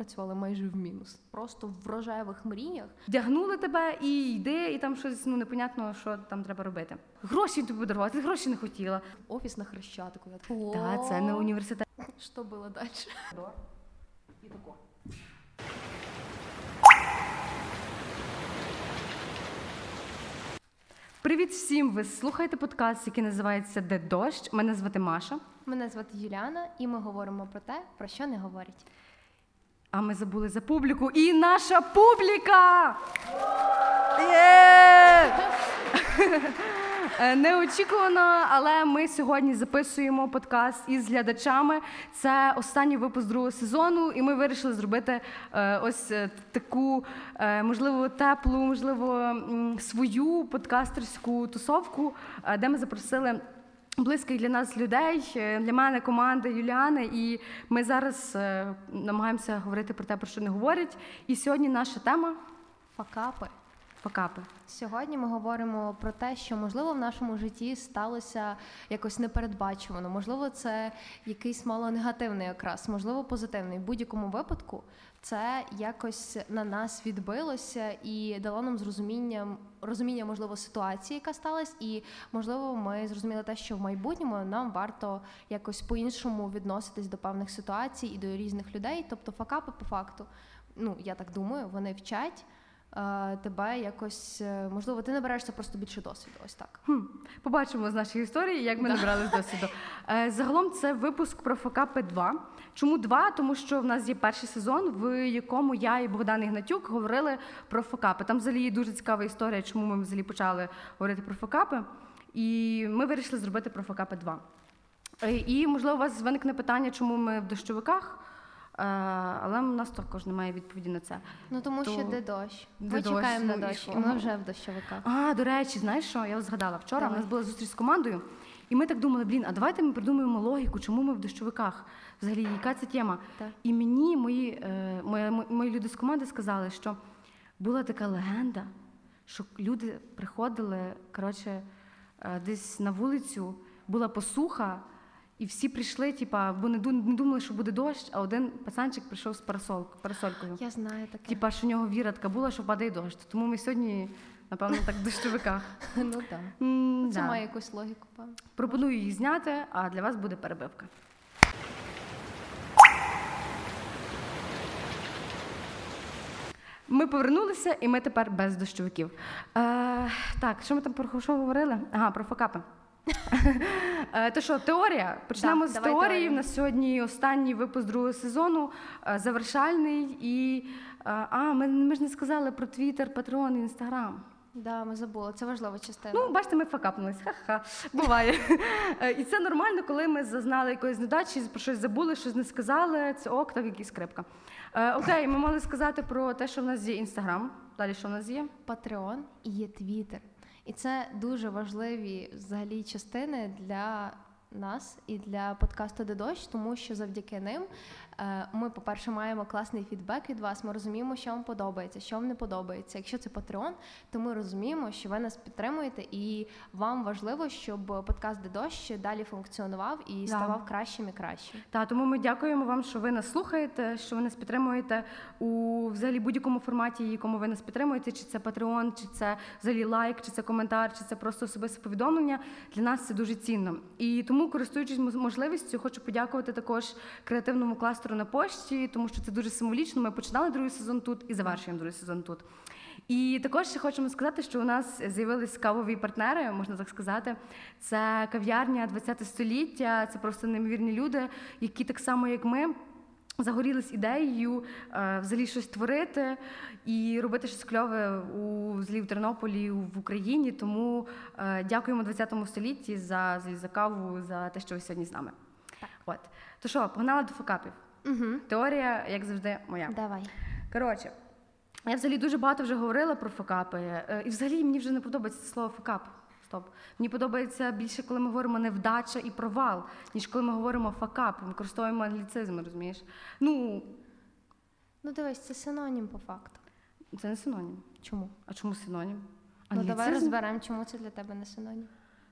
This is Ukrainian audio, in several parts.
працювали майже в мінус. Просто в рожевих мріях. Вдягнули тебе і йди, і там щось ну непонятно, що там треба робити. Гроші тобі подарувати, ти гроші не хотіла. Офіс на хрещатику. Я Та це не університет. Що було далі? І тако. Привіт всім! Ви слухаєте подкаст, який називається Де дощ. Мене звати Маша. Мене звати Юліана, і ми говоримо про те, про що не говорять. А ми забули за публіку. І наша публіка! Е, Неочікувано, але ми сьогодні записуємо подкаст із глядачами. Це останній випуск другого сезону, і ми вирішили зробити е, ось е, таку, можливо, теплу, можливо, свою подкастерську тусовку, де ми запросили. Близьких для нас людей, е, для мене команди Юліани, і ми зараз е, намагаємося говорити про те, про що не говорять. І сьогодні наша тема Факапи. Факапи. Сьогодні ми говоримо про те, що можливо в нашому житті сталося якось непередбачувано. Можливо, це якийсь мало негативний якраз, можливо, позитивний. В будь-якому випадку це якось на нас відбилося і дало нам зрозуміння, розуміння, можливо, ситуації, яка сталася, і можливо, ми зрозуміли те, що в майбутньому нам варто якось по-іншому відноситись до певних ситуацій і до різних людей. Тобто, факапи по факту, ну я так думаю, вони вчать. Е, Тебе якось е, можливо, ти наберешся просто більше досвіду. Ось так. Хм, побачимо з нашої історії, як ми набрали з досвіду. Е, Загалом це випуск про факапи 2. Чому 2? Тому що в нас є перший сезон, в якому я і Богдан Ігнатюк говорили про факапи. Там взагалі є дуже цікава історія, чому ми взагалі почали говорити про факапи. І ми вирішили зробити про факапи 2. Е, І, можливо, у вас виникне питання, чому ми в дощовиках. Е, Але у нас також немає відповіді на це. Ну тому То- що де дощ. Де Ми дощ, чекаємо ну, на дощ, що? і ми вже в дощовиках. А, до речі, знаєш що? Я згадала вчора. Давай. У нас була зустріч з командою, і ми так думали, блін, а давайте ми придумаємо логіку, чому ми в дощовиках. Взагалі, яка це тема? Так. І мені мої, е, мої, мої люди з команди сказали, що була така легенда, що люди приходили, коротше, е, десь на вулицю, була посуха. І всі прийшли, типа, бо не думали, що буде дощ, а один пацанчик прийшов з парасол, парасолькою. Я знаю таке. Типа, що в нього віра така була, що падає дощ. Тому ми сьогодні, напевно, так в дощовиках. Ну так. Це да. має якусь логіку, певно. Пропоную їх зняти, а для вас буде перебивка. Ми повернулися, і ми тепер без дощовиків. Е, так, що ми там про що говорили? Ага, про факапи. Е, То що, теорія? Почнемо з теорії. У нас сьогодні останній випуск другого сезону, е, завершальний. І е, а, ми, ми ж не сказали про Твіттер, Патреон, Інстаграм. Да, ми забули. Це важлива частина. Ну, бачите, ми факапнулись. Ха-ха, буває. І це нормально, коли ми зазнали якоїсь недачі, про щось забули, щось не сказали. Це ок, так якийсь скрипка. Е, Окей, ми мали сказати про те, що в нас є інстаграм. Далі що в нас є? Патреон і є Твіттер. І це дуже важливі взагалі частини для нас і для подкасту «Де дощ», тому що завдяки ним ми, по-перше, маємо класний фідбек від вас. Ми розуміємо, що вам подобається, що вам не подобається. Якщо це Patreon, то ми розуміємо, що ви нас підтримуєте, і вам важливо, щоб подкаст «Де дощ» далі функціонував і Да. ставав кращим і кращим. Та тому ми дякуємо вам, що ви нас слухаєте, що ви нас підтримуєте у взагалі будь-якому форматі, якому ви нас підтримуєте, чи це Patreon, чи це взагалі лайк, чи це коментар, чи це просто особисте повідомлення. Для нас це дуже цінно. І тому, користуючись можливістю, хочу подякувати також креативному кластеру на пошті, тому що це дуже символічно. Ми починали другий сезон тут і завершуємо другий сезон тут. І також ще хочемо сказати, що у нас з'явились кавові партнери, можна так сказати. Це кав'ярня 20 століття. Це просто неймовірні люди, які так само, як ми. Загорілись ідеєю е, взагалі щось творити і робити щось кльове у взагалі в Тернополі в Україні. Тому е, дякуємо 20 столітті за, за, каву, за те, що ви сьогодні з нами. От то що, погнали до факапів. Угу. Теорія, як завжди, моя. Давай. Коротше, я взагалі дуже багато вже говорила про факапи. Е, І взагалі мені вже не подобається це слово факап. Стоп. Мені подобається більше, коли ми говоримо невдача і провал, ніж коли ми говоримо факап. Ми використовуємо англіцизми, розумієш? Ну, Ну дивись, це синонім по факту. це не синонім. Чому? А чому синонім? Ну давай Англіцизм? розберемо, чому це для тебе не синонім.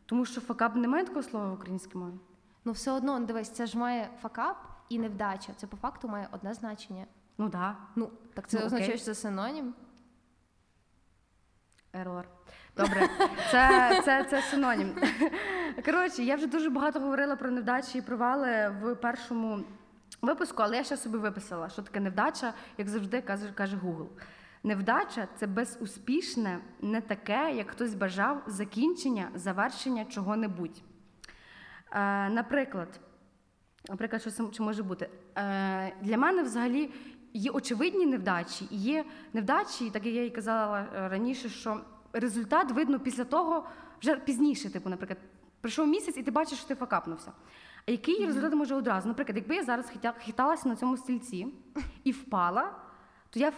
Тому що факап немає такого слова в українській мові. Ну, все одно, дивись, це ж має факап і невдача. Це по факту має одне значення. Ну так. Ну, так це Ну, означає, окей. що це синонім? Ерор. Добре, це, це, це синонім. Коротше, я вже дуже багато говорила про невдачі і провали в першому випуску, але я ще собі виписала, що таке невдача, як завжди каже, каже Google. Невдача це безуспішне, не таке, як хтось бажав закінчення, завершення чого-небудь. Е, наприклад, наприклад, що це чи може бути? Е, для мене взагалі є очевидні невдачі, і є невдачі, так як я і казала е, раніше, що результат видно після того, вже пізніше, типу, наприклад, пройшов місяць, і ти бачиш, що ти факапнувся. А який результат може одразу? Наприклад, якби я зараз хиталася на цьому стільці і впала, то я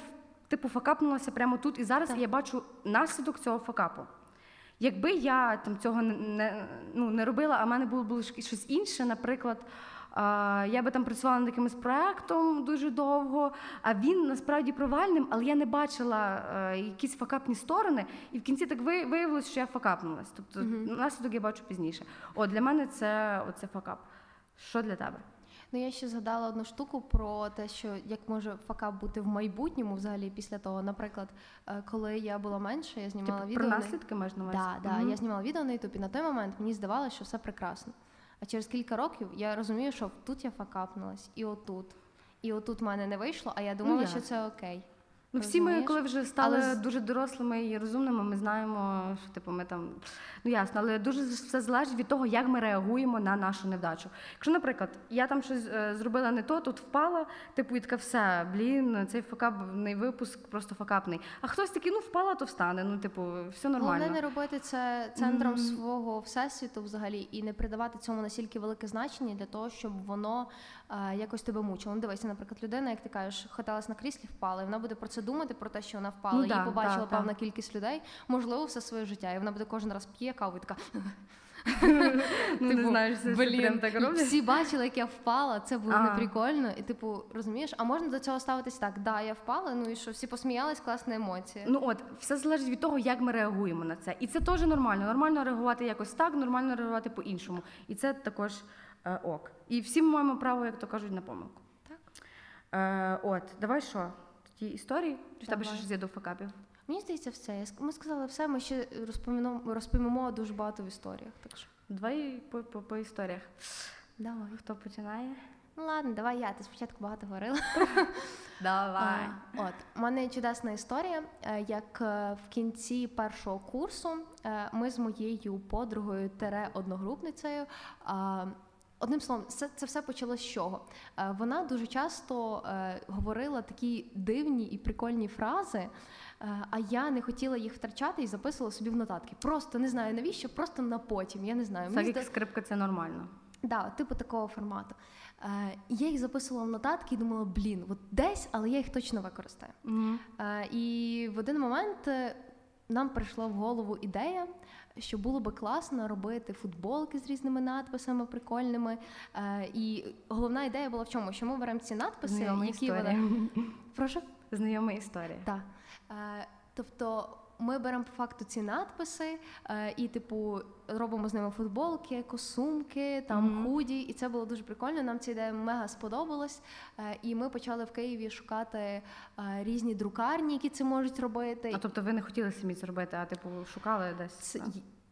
типу факапнулася прямо тут і зараз, Так. і я бачу наслідок цього факапу. Якби я там цього не, не, ну, не робила, а в мене було, було щось інше, наприклад, я би там працювала над якимось проектом дуже довго, а він насправді провальним, але я не бачила е, якісь факапні сторони, і в кінці так ви- виявилось, що я факапнулась. Тобто наслідок я бачу пізніше. О, для мене це оце факап. Що для тебе? Ну, я ще згадала одну штуку про те, що як може факап бути в майбутньому, взагалі, після того. Наприклад, е, коли я була менша, я знімала Типу, відео. про наслідки можна на? Да, да, Мгм. я знімала відео на Ютубі. На той момент мені здавалося, що все прекрасно. А через кілька років я розумію, що тут я факапнулась, і отут. І отут в мене не вийшло, а я думала, що це окей. Ну, всі ми, коли вже стали Але дуже дорослими і розумними, ми знаємо, що типу ми там ну ясно, але дуже все залежить від того, як ми реагуємо на нашу невдачу. Якщо, наприклад, я там щось е, зробила не то, тут впала, типу, і така все, блін, цей факапний випуск просто факапний. А хтось такий, ну впала, то встане. Ну, типу, все нормально. Головне не робити це центром Мгм. свого всесвіту взагалі і не придавати цьому настільки велике значення для того, щоб воно якось тебе мучило. Ну, дивися, наприклад, людина, як ти кажеш, хиталась на кріслі, впала, і вона буде про це думати, про те, що вона впала. Ну, да, побачила да, певна да. кількість людей, можливо, все своє життя. І вона буде кожен раз п'є каву і така. ну, типу, знаєш, Блін, так всі бачили, як я впала, це було неприкольно. І типу, розумієш, а можна до цього ставитись так, да, я впала, ну і що всі посміялись, класна емоція. Ну от все залежить від того, як ми реагуємо на це. І це теж нормально. Нормально реагувати якось так, нормально реагувати по-іншому. І це також ок. І всі ми маємо право, як то кажуть, на помилку. Так. Е, от, давай що? Тоді історії? Чи в тебе ще щось є до факапів? Мені здається, все. Ми сказали все, ми ще розповімо, розповімо дуже багато в історіях. Так що Давай по, по, по історіях. давай. Хто починає? Ну ладно, давай я. Ти спочатку багато говорила. Давай. А, От у мене чудесна історія. е, Як е, в кінці першого курсу е, ми з моєю подругою тере одногрупницею. Одним словом, це, це все почалося з чого? Е, Вона дуже часто е, говорила такі дивні і прикольні фрази, е, а я не хотіла їх втрачати і записувала собі в нотатки. Просто не знаю навіщо, просто на потім. Я не знаю. Так як скрипка це нормально. Да, типу такого формату. Е, я їх записувала в нотатки і думала, блін, от десь, але я їх точно використаю. Угу. Е, і в один момент нам прийшла в голову ідея, що було би класно робити футболки з різними надписами прикольними. Е, і головна ідея була в чому? Що ми беремо ці надписи, Знайома які історія. вони. Прошу? Знайома історія. Так. Е, тобто ми беремо по факту ці надписи е, і, типу, робимо з ними футболки, косумки, там Мгм. худі. І це було дуже прикольно. Нам ця ідея мега сподобалась. Е, і ми почали в Києві шукати е, різні друкарні, які це можуть робити. А тобто ви не хотіли самі це робити, а типу шукали десь. Це,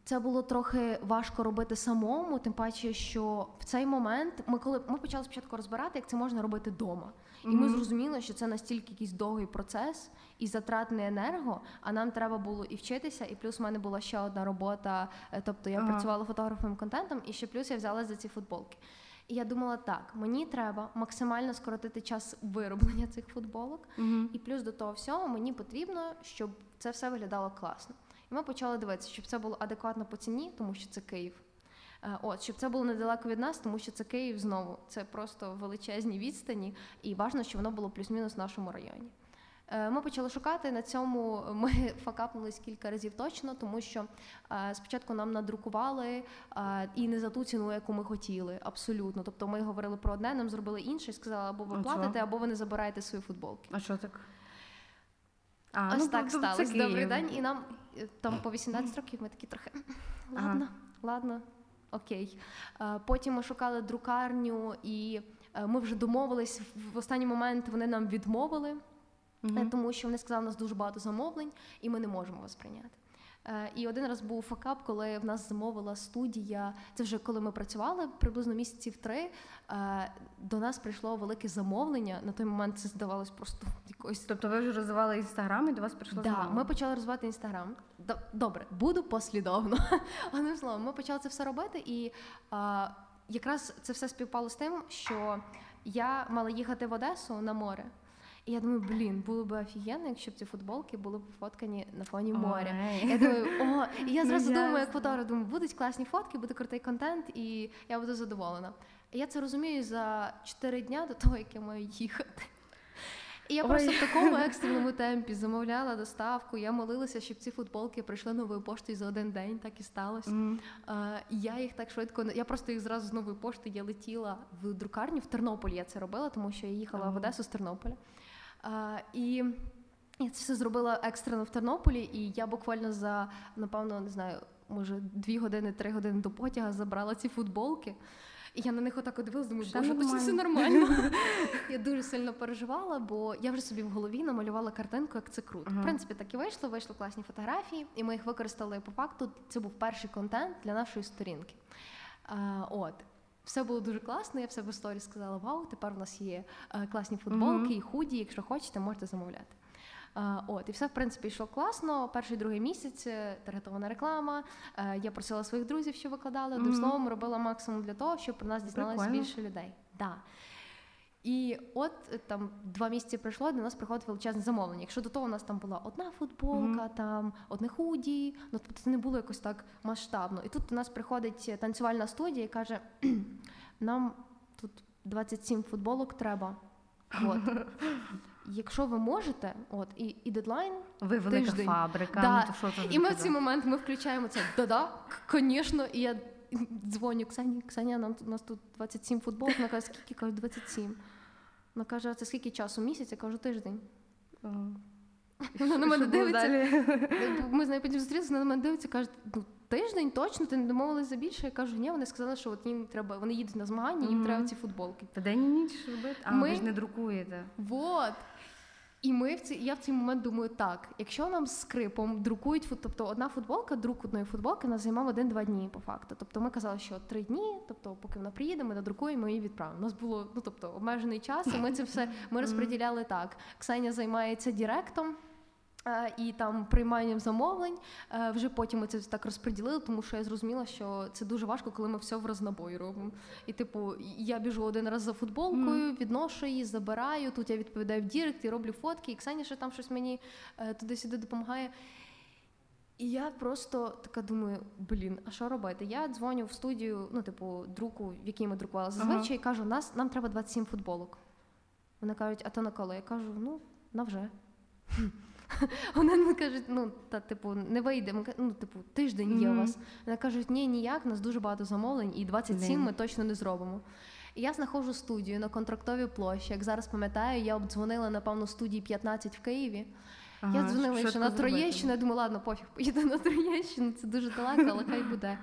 це було трохи важко робити самому, тим паче, що в цей момент ми коли ми почали спочатку розбирати, як це можна робити вдома. І ми зрозуміли, що це настільки якийсь довгий процес і затратний енерго, а нам треба було і вчитися, і плюс в мене була ще одна робота. е, Тобто я Ага. працювала фотографом контентом, і ще плюс я взяла за ці футболки. І я думала, так, мені треба максимально скоротити час вироблення цих футболок. Мгм. І плюс до того всього мені потрібно, щоб це все виглядало класно. І ми почали дивитися, щоб це було адекватно по ціні, тому що це Київ. Е, От, щоб це було недалеко від нас, тому що це Київ знову. Це просто величезні відстані, і важливо, щоб воно було плюс-мінус в нашому районі. Е, Ми почали шукати на цьому. Ми факапнулись кілька разів точно, тому що е, спочатку нам надрукували і не за ту ціну, яку ми хотіли, абсолютно. Тобто ми говорили про одне, нам зробили інше, сказали, або ви платите, або ви не забираєте свої футболки. А що так? А, Ось ну, так тобто сталося. Добрий день, і нам там по 18 років ми такі трохи Ага. ладно, ладно, окей. Е, Потім ми шукали друкарню і Е, Ми вже домовились в останній момент. Вони нам відмовили, угу. тому що вони сказали, у нас дуже багато замовлень, і ми не можемо вас прийняти. Е, І один раз був факап, коли в нас замовила студія. Це вже коли ми працювали приблизно місяців три. е, До нас прийшло велике замовлення. На той момент це здавалось просто якоюсь Тобто ви вже розвивали інстаграм і до вас прийшло Да, замовлення? ми почали розвивати інстаграм. Добре, буду послідовно. Одним словом, ми почали це все робити, і якраз це все співпало з тим, що я мала їхати в Одесу на море. І я думаю, блін, було б офігенно, якщо б ці футболки були б фоткані на фоні моря. Ой. Я думаю, о, і я зразу думаю, як фотограф, думаю, будуть класні фотки, буде крутий контент, і я буду задоволена. І я це розумію за 4 дня до того, як я маю їхати. І я Ой. просто в такому екстреному темпі замовляла доставку. Я молилася, щоб ці футболки прийшли новою поштою за один день. Так і сталося. Мгм. Е, я їх так швидко я просто їх зразу з нової пошти. Я летіла в друкарню в Тернополі. Я це робила, тому що я їхала в Одесу з Тернополя. І я це все зробила екстрено в Тернополі, і я буквально за напевно не знаю, може дві години, три години до потяга забрала ці футболки. І я на них отак от дивилась, думаю, боже, точно все нормально». я дуже сильно переживала, бо я вже собі в голові намалювала картинку, як це круто. Ага. В принципі, так і вийшло. Вийшли класні фотографії, і ми їх використали по факту. Це був перший контент для нашої сторінки. А, от. Все було дуже класно. Я в себе в сторі сказала: Вау, тепер у нас є е, класні футболки Мгм. і худі. Якщо хочете, можете замовляти. От, і все в принципі йшло класно. Перший другий місяць е, таргетована реклама. Е, Я просила своїх друзів, що викладали. Одним Мгм. словом, робила максимум для того, щоб про нас дізналось більше людей. Да. І от е, там два місяці пройшло, до нас приходить величезне замовлення. Якщо до того у нас там була одна футболка, там одне худі, ну тобто це не було якось так масштабно. І тут до нас приходить танцювальна студія і каже: нам тут 27 футболок треба. От. Якщо ви можете, от і, і дедлайн. Ви велика Тиждень. фабрика. Да. Ну, то що І ми в цей момент ми включаємо це да-да, звісно. І я дзвоню Ксені, Ксеня, нам у нас тут 27 футболок. Вона каже, скільки кажу, 27. Вона каже, а це скільки часу? Місяць? Я кажу, тиждень. Вона на мене дивиться. Ми з нею потім зустрілися, вона на мене дивиться, каже, ну тиждень точно, ти не домовилась за більше. Я кажу, ні, вони сказали, що от їм треба, вони їдуть на змагання, їм треба ці футболки. Та день і ніч робити? А, ви ж не друкуєте. Вот. І ми в цей, я в цей момент думаю, так, якщо нам з скрипом друкують тобто одна футболка, друк одної футболки нас займав один-два дні по факту. Тобто ми казали, що три дні, тобто, поки вона приїде, ми надрукуємо і відправимо. У нас було ну тобто обмежений час, і ми це все ми розподіляли так. Ксеня займається директом. Е, І там прийманням замовлень Е, вже потім ми це так розподілили, тому що я зрозуміла, що це дуже важко, коли ми все в рознобой робимо. І типу, я біжу один раз за футболкою, відношу її, забираю. Тут я відповідаю в Direct і роблю фотки, і Ксеня ще там щось мені е, туди-сюди допомагає. І я просто така думаю: блін, а що робити? Я дзвоню в студію, ну, типу, друку, в якій ми друкували зазвичай, і кажу, нас нам треба 27 футболок. Вони кажуть, а то на коли? Я кажу, ну, на вже. Вони мені кажуть, ну та типу не вийде. Ми ну, типу, тиждень є у вас. Вони кажуть, ні, ніяк, у нас дуже багато замовлень, і 27 Блін. ми точно не зробимо. І я знаходжу студію на контрактовій площі. Як зараз пам'ятаю, я обдзвонила, напевно, студії 15 в Києві. Ага, я дзвонила ще на. Троєщину, я думаю, ладно, пофіг, поїду на Троєщину, це дуже далеко, але хай буде.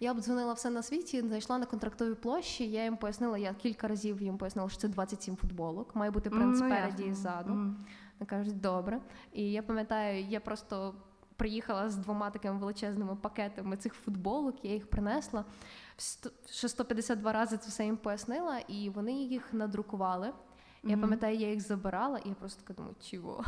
Я обдзвонила все на світі, зайшла на контрактовій площі. Я їм пояснила, я кілька разів їм пояснила, що це 27 футболок, має бути принт Ну, спереді і ззаду. Мгм. Вони кажуть, добре. І я пам'ятаю, я просто приїхала з двома такими величезними пакетами цих футболок, я їх принесла. Ще 152 рази це все їм пояснила, і вони їх надрукували. Я Мгм. пам'ятаю, я їх забирала, і я просто така думаю, чого?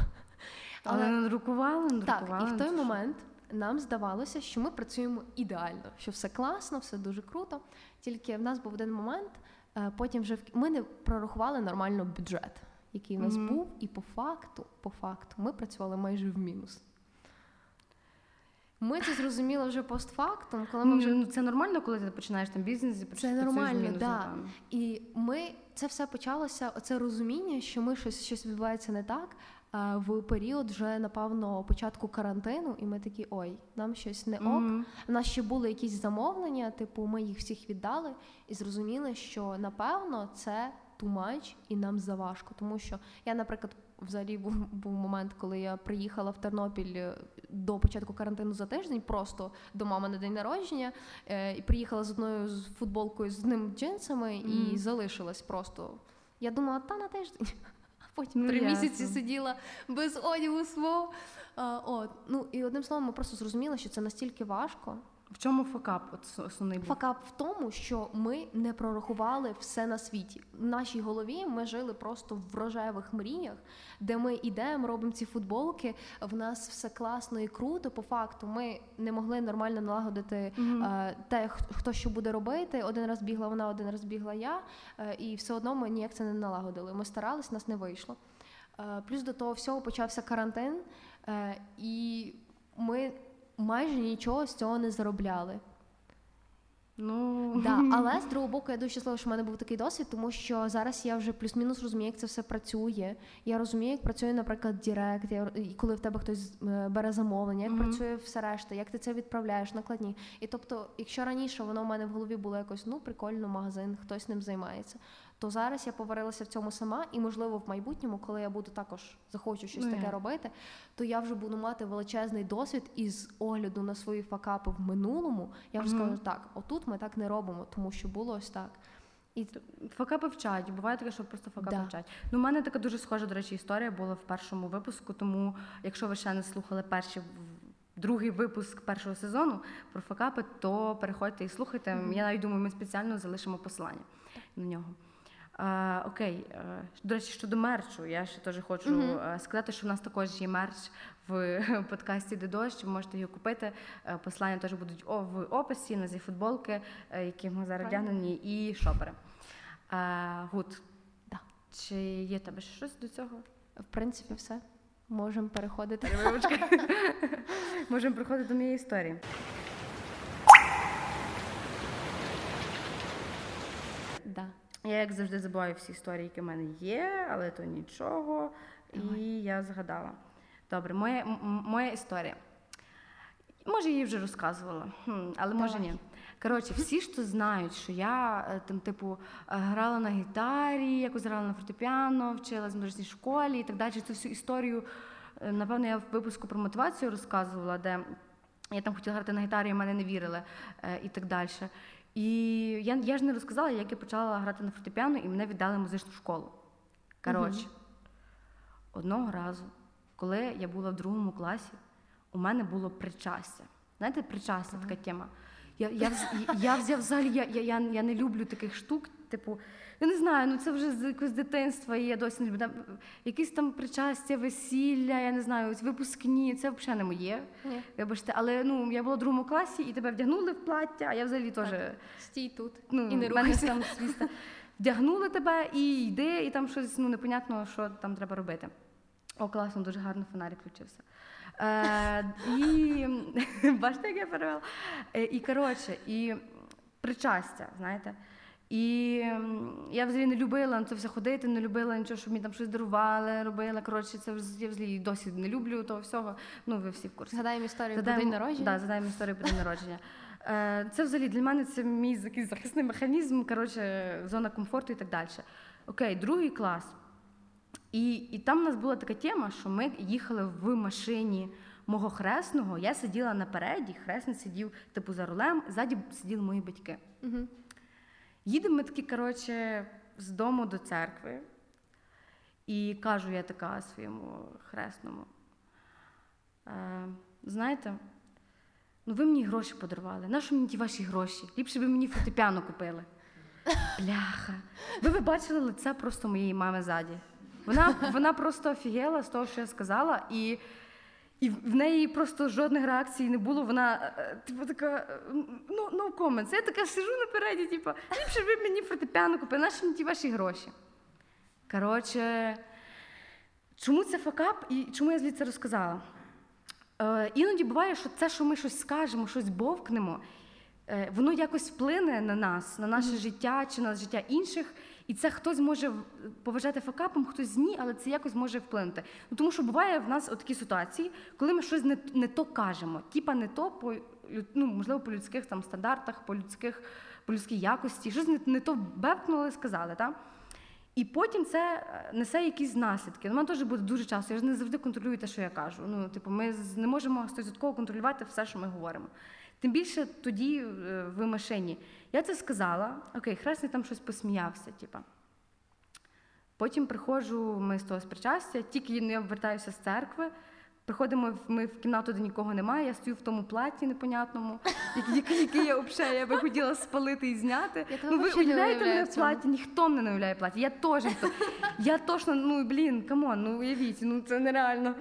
Але надрукували, Так, і в той момент нам здавалося, що ми працюємо ідеально, що все класно, все дуже круто. Тільки в нас був один момент, е, потім вже в... ми не прорахували нормально бюджет, який в нас Мгм. був, і по факту, по факту, ми працювали майже в мінус. Ми це зрозуміли вже постфактум, коли ми вже Ну, це нормально, коли ти починаєш там бізнес і працюєш в нормально, мінус, да. І ми це все почалося, оце розуміння, що ми щось, щось відбувається не так. е, В період вже напевно початку карантину, і ми такі ой, нам щось не ок. Мгм. У нас ще були якісь замовлення, типу, ми їх всіх віддали і зрозуміли, що напевно це too much і нам заважко. Тому що я, наприклад, взагалі був, був момент, коли я приїхала в Тернопіль е, до початку карантину за тиждень, просто до мами на день народження, е, і приїхала з одною з футболкою з одним джинсами і залишилась просто. Я думала, та на тиждень. Потім Ну, три ясно. місяці сиділа без одягу свого. А, от. Ну і одним словом, ми просто зрозуміли, що це настільки важко. В чому факап? Основний був? Факап в тому, що ми не прорахували все на світі. В нашій голові ми жили просто в рожевих мріях, де ми йдемо, робимо ці футболки. В нас все класно і круто. По факту, ми не могли нормально налагодити Мгм. е, те, хто що буде робити. Один раз бігла вона, один раз бігла я, е, і все одно ми ніяк це не налагодили. Ми старались, нас не вийшло. Е, Плюс до того всього почався карантин, і ми майже нічого з цього не заробляли. Ну, Да, але з другого боку, я дуже щаслива, що в мене був такий досвід, тому що зараз я вже плюс-мінус розумію, як це все працює. Я розумію, як працює, наприклад, Direct, я, коли в тебе хтось бере замовлення, як Мгм. працює все решта, як ти це відправляєш, накладні. І тобто, якщо раніше воно в мене в голові було якось ну прикольно, магазин, хтось ним займається, то зараз я поварилася в цьому сама, і можливо в майбутньому, коли я буду також захочу щось Ну, таке робити, то я вже буду мати величезний досвід із огляду на свої факапи в минулому. Я вже Мгм. скажу так: отут ми так не робимо, тому що було ось так. І Факапи вчать. Буває таке, що просто факапи Да. вчать. Ну, у мене така дуже схожа, до речі, історія була в першому випуску. Тому, якщо ви ще не слухали перший другий випуск першого сезону про факапи, то переходьте і слухайте. Мгм. Я навіть думаю, ми спеціально залишимо посилання на нього. Окей, е, до речі, щодо мерчу, я ще теж хочу е, сказати, що в нас також є мерч в подкасті «Де дощ», ви можете його купити. Е, Посилання теж будуть в описі, на зі футболки, які ми зараз вдягнені, і шопери. Е, Гуд. Да. Чи є в тебе щось до цього? в принципі все. Можемо переходити. Можемо приходити до моєї історії. Да. Я, як завжди, забуваю всі історії, які в мене є, але то нічого. Давай. І я згадала. Добре, моя, моя історія. Може, її вже розказувала, хм, але може Давай. ні. Коротше, всі ж то знають, що я е, там, типу, е, грала на гітарі, якось грала на фортепіано, вчилась в музичній школі і так далі. Цю всю історію, е, напевно, я в випуску про мотивацію розказувала, де я там хотіла грати на гітарі, і мене не вірили і так далі. І я, я ж не розказала, як я почала грати на фортепіано, і мене віддали в музичну школу. Коротше, одного разу, коли я була в другому класі, у мене було причастя. Знаєте, причастя така тема. Я, я, я, я, взяв взагалі, я, я, я не люблю таких штук, типу, я не знаю, ну це вже з якогось дитинства, і я досі не люблю. Якісь там причастя, весілля, я не знаю, ось випускні, це взагалі не моє. Ні. Вибачте, але ну я була в другому класі і тебе вдягнули в плаття, а я взагалі теж Стій тут ну, і не в мене там свіста. Вдягнули тебе і йди, і там щось ну непонятно, що там треба робити. О, класно, дуже гарно фонарик включився. Е, і бачите, як я перевела? Е, і коротше, і причастя, знаєте. І я взагалі не любила на це все ходити, не любила нічого, щоб мені там щось дарували, робила. Коротше, це я взагалі досі не люблю того всього. Ну, ви всі в курсі. Згадаємо історію про день народження. Да, задаємо історію про день народження. Е, Це взагалі для мене це мій захисний механізм, коротше, зона комфорту і так далі. Окей, другий клас. І, і там у нас була така тема, що ми їхали в машині мого хресного. Я сиділа напереді, хресний сидів типу за рулем, ззаді сиділи мої батьки. Угу. Їдемо ми такі, коротше, з дому до церкви. І кажу я така своєму хресному. Е, знаєте, ну ви мені гроші подарували. Нащо мені ті ваші гроші? Ліпше б мені фортепіано купили. Бляха. Ви б бачили лице просто моєї мами ззаді. Вона, вона просто офігела з того, що я сказала, і, і в неї просто жодних реакцій не було. Вона, е, типу, така, е, ну, no comments. Я така сижу напереді, типу, ліпше ви мені фортепіано купили, наші мені ті ваші гроші. Коротше, чому це факап і чому я звідси розказала? Е, іноді буває, що це, що ми щось скажемо, щось бовкнемо, е, воно якось вплине на нас, на наше життя чи на життя інших. І це хтось може поважати факапом, хтось ні, але це якось може вплинути. Ну, тому що буває в нас такі ситуації, коли ми щось не, не то кажемо, типа не то по ну, можливо, по людських там стандартах, по людських, по людській якості, щось не, не то бевкнули, сказали. Так? І потім це е, несе якісь наслідки. Ну, У мене теж буде дуже часто. Я ж не завжди контролюю те, що я кажу. Ну, типу, ми не можемо 100% контролювати все, що ми говоримо. Тим більше тоді е, в машині. Я це сказала, окей, хресний там щось посміявся. Типа. Потім приходжу, ми з того з причастя, тільки я вертаюся з церкви. Приходимо ми в кімнату, де нікого немає. Я стою в тому платі непонятному, який, я взагалі я би хотіла спалити і зняти. Я ну, ви уявляєте мене в в платі? Ніхто мене не уявляє в платі. Я теж ніхто. Я точно, ну блін, come on, ну уявіть, ну це нереально.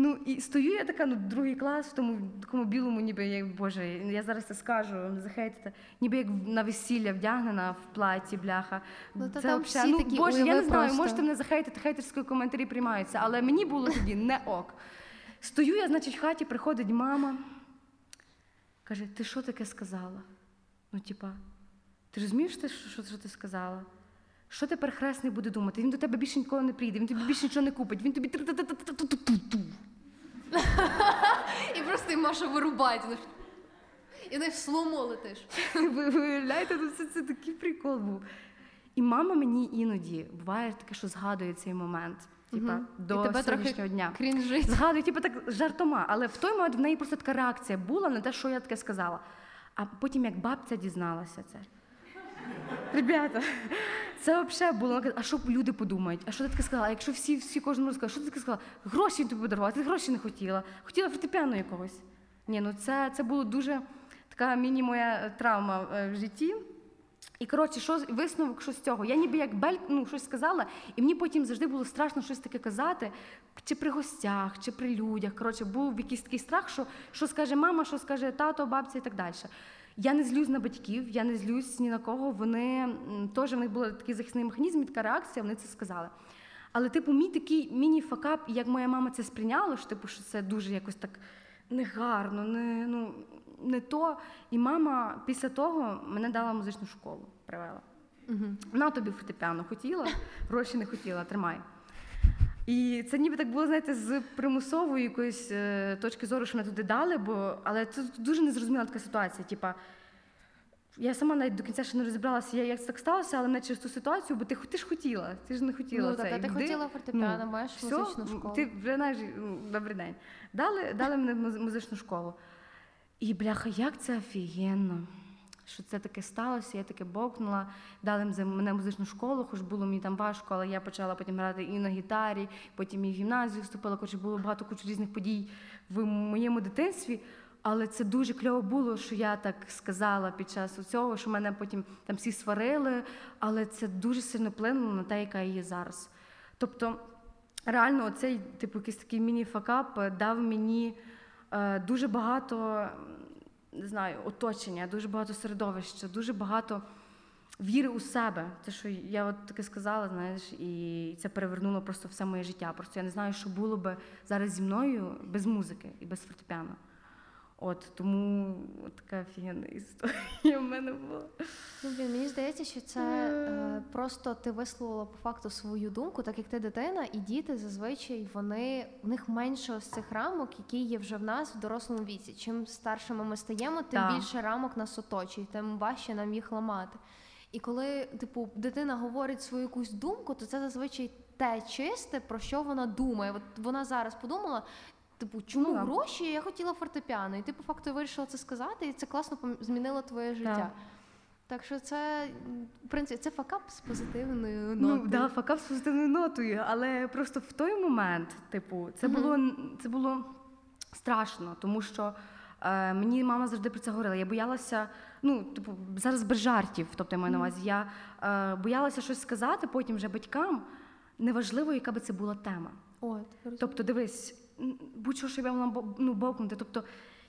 Ну і стою я така, ну другий клас в тому такому білому, ніби як боже, я зараз це скажу, захейтите, ніби як на весілля вдягнена в платі, бляха. Ну, та це там всі ну, такі, боже, я не знаю, просто. можете мене захейтити, хейтерські коментарі приймаються, але мені було тоді не ок. Стою я, значить, в хаті, приходить мама, каже: ти що таке сказала? Ну, типа, ти розумієш, що, що, що ти сказала? Що тепер хресний буде думати? Він до тебе більше ніколи не прийде, він тобі більше нічого не купить, він тобі. І просто Маша вирубає. І не в слому летиш. Ви уявляєте, ну це, це такий прикол був. І мама мені іноді буває таке, що згадує цей момент. Типа, Мгм. до І тебе сьогоднішнього дня. крінжить. Згадую, типу, так жартома, але в той момент в неї просто така реакція була на те, що я таке сказала. А потім, як бабця дізналася це. Ребята, це взагалі було. А що люди подумають? А що ти таке сказала? А якщо всі, всі кожному розкажуть, що ти таке сказала? Гроші тобі подарувала, ти гроші не хотіла. Хотіла фортепіано якогось. Ні, ну це, це було дуже така міні-моя травма е, в житті. І коротше, що висновок що з цього? Я ніби як бель, ну, щось сказала, і мені потім завжди було страшно щось таке казати, чи при гостях, чи при людях. Коротше, був якийсь такий страх, що, що скаже мама, що скаже тато, бабця і так далі. Я не злюсь на батьків, я не злюсь ні на кого. Вони теж в них був такий захисний механізм, така реакція, вони це сказали. Але, типу, мій такий міні-факап, як моя мама це сприйняла, що типу, що це дуже якось так негарно, не, ну, не то. І мама після того мене дала музичну школу, привела. На тобі фортепіано хотіла, гроші не хотіла, тримай. І це ніби так було, знаєте, з примусової якоїсь е, точки зору, що мене туди дали, бо але це дуже незрозуміла така ситуація. Типа, я сама навіть до кінця ще не розібралася, як це так сталося, але не через ту ситуацію, бо ти, ти ж хотіла, ти ж не хотіла Ну, це. так, ти Йди. хотіла фортепіано, маєш всьо, музичну школу. Ти вже знаєш, ну, добрий день. Дали, дали мене музичну школу. І бляха, як це офігенно. Що це таке сталося, я таке бовкнула, дали мене музичну школу, хоч було мені там важко, але я почала потім грати і на гітарі, потім і в гімназію вступила, коротше, було багато кучу різних подій в моєму дитинстві. Але це дуже кльово було, що я так сказала під час цього, що мене потім там всі сварили, але це дуже сильно вплинуло на те, яка я є зараз. Тобто, реально, оцей типу якийсь такий міні-факап е, дав мені е, дуже багато, не знаю, оточення, дуже багато середовища, дуже багато віри у себе. Те, що я от таке сказала, знаєш, і це перевернуло просто все моє життя. Просто я не знаю, що було би зараз зі мною без музики і без фортепіано. От тому от така офігенна історія в мене була. Ну, блін, мені здається, що це е, просто ти висловила по факту свою думку, так як ти дитина, і діти зазвичай вони в них менше ось цих рамок, які є вже в нас в дорослому віці. Чим старшими ми стаємо, тим Так. більше рамок нас оточує, тим важче нам їх ламати. І коли, типу, дитина говорить свою якусь думку, то це зазвичай те чисте, про що вона думає. От вона зараз подумала. Типу, чому Ну, гроші? Я хотіла фортепіано, і ти по факту вирішила це сказати, і це класно змінило твоє життя. Так. Так що це, в принципі, це факап з позитивною Ну, нотою. да, факап з позитивною нотою, але просто в той момент, типу, це Мгм. було це було страшно, тому що е, мені мама завжди про це говорила. Я боялася, ну, типу, зараз без жартів, тобто я маю на увазі, я е, боялася щось сказати потім вже батькам, неважливо, яка би це була тема. От. Тобто, дивись, будь-що, що я могла ну, бовкнути. Тобто,